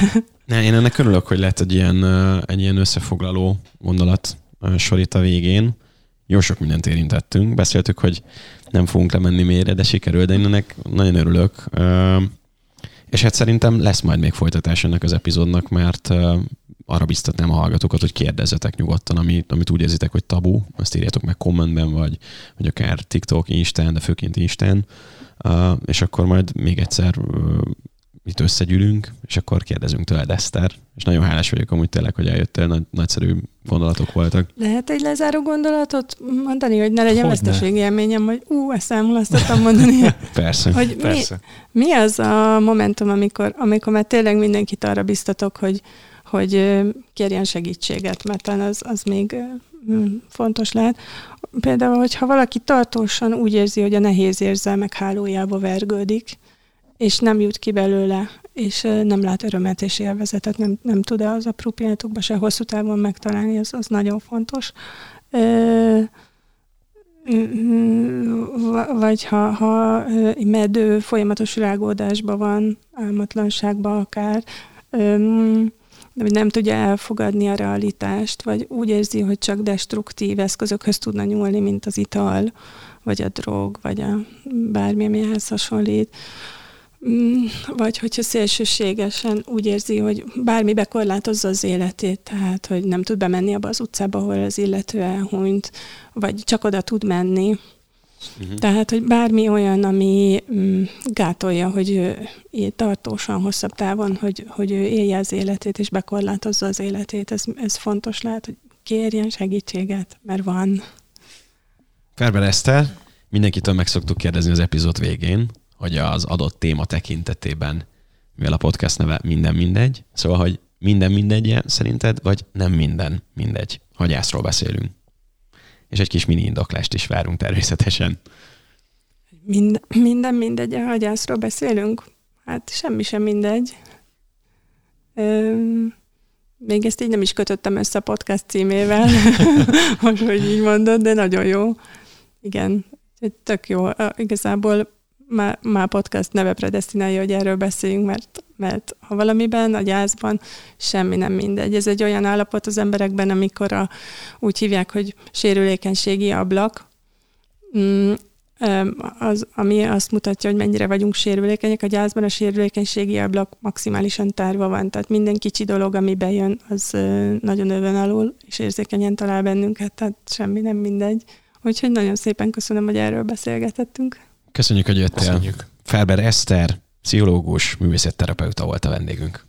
Ne, én ennek örülök, hogy lett egy ilyen, egy ilyen összefoglaló gondolat sor itt a végén. Jó sok mindent érintettünk. Beszéltük, hogy nem fogunk lemenni mélyre, de sikerül, de én ennek nagyon örülök. És hát szerintem lesz majd még folytatás ennek az epizódnak, mert arra biztatnám a hallgatókat, hogy kérdezzetek nyugodtan, amit, amit úgy érzitek, hogy tabu, azt írjátok meg kommentben, vagy, vagy akár TikTok, Instán, de főként Instán, és akkor majd még egyszer itt összegyűlünk, és akkor kérdezünk tőled, Eszter. És nagyon hálás vagyok amúgy tényleg, hogy eljöttél, nagy, nagyszerű gondolatok voltak. Lehet egy lezáró gondolatot mondani, hogy ne legyen veszteségélményem, hogy ú, ezt elmulasztottam mondani. persze, hogy persze. Mi, mi az a momentum, amikor, amikor már tényleg mindenkit arra biztatok, hogy, hogy kérjen segítséget, mert az, az még fontos lehet. Például, hogyha valaki tartósan úgy érzi, hogy a nehéz érzelmek hálójába vergődik, és nem jut ki belőle, és nem lát örömet és élvezetet, nem, nem tud az apró pillanatokban se hosszú távon megtalálni, az, az nagyon fontos. Vagy ha, ha medő folyamatos rágódásban van, álmatlanságban akár, vagy nem tudja elfogadni a realitást, vagy úgy érzi, hogy csak destruktív eszközökhöz tudna nyúlni, mint az ital, vagy a drog, vagy a bármi, amihez hasonlít. Mm, vagy hogyha szélsőségesen úgy érzi, hogy bármi bekorlátozza az életét, tehát hogy nem tud bemenni abba az utcába, ahol az illető elhunyt, vagy csak oda tud menni. Uh-huh. Tehát, hogy bármi olyan, ami mm, gátolja, hogy ő tartósan, hosszabb távon, hogy, hogy ő élje az életét, és bekorlátozza az életét, ez, ez fontos lehet, hogy kérjen segítséget, mert van. Ferber Eszter, mindenkitől meg szoktuk kérdezni az epizód végén, hogy az adott téma tekintetében, mivel a podcast neve minden mindegy, szóval, hogy minden mindegy szerinted, vagy nem minden mindegy. Hagyászról beszélünk. És egy kis mini indoklást is várunk természetesen. Mind, minden mindegy, a hagyászról beszélünk? Hát semmi sem mindegy. Üm, még ezt így nem is kötöttem össze a podcast címével, hogy így mondod, de nagyon jó. Igen, tök jó. Igazából már, már podcast neve predestinálja, hogy erről beszéljünk, mert, mert ha valamiben, a gyászban semmi nem mindegy. Ez egy olyan állapot az emberekben, amikor a, úgy hívják, hogy sérülékenységi ablak, mm, az, ami azt mutatja, hogy mennyire vagyunk sérülékenyek. A gyászban a sérülékenységi ablak maximálisan tárva van, tehát minden kicsi dolog, ami bejön, az nagyon övön alul, és érzékenyen talál bennünket, tehát semmi nem mindegy. Úgyhogy nagyon szépen köszönöm, hogy erről beszélgetettünk. Köszönjük, hogy jöttél. Köszönjük. Felber Eszter, pszichológus, művészetterapeuta volt a vendégünk.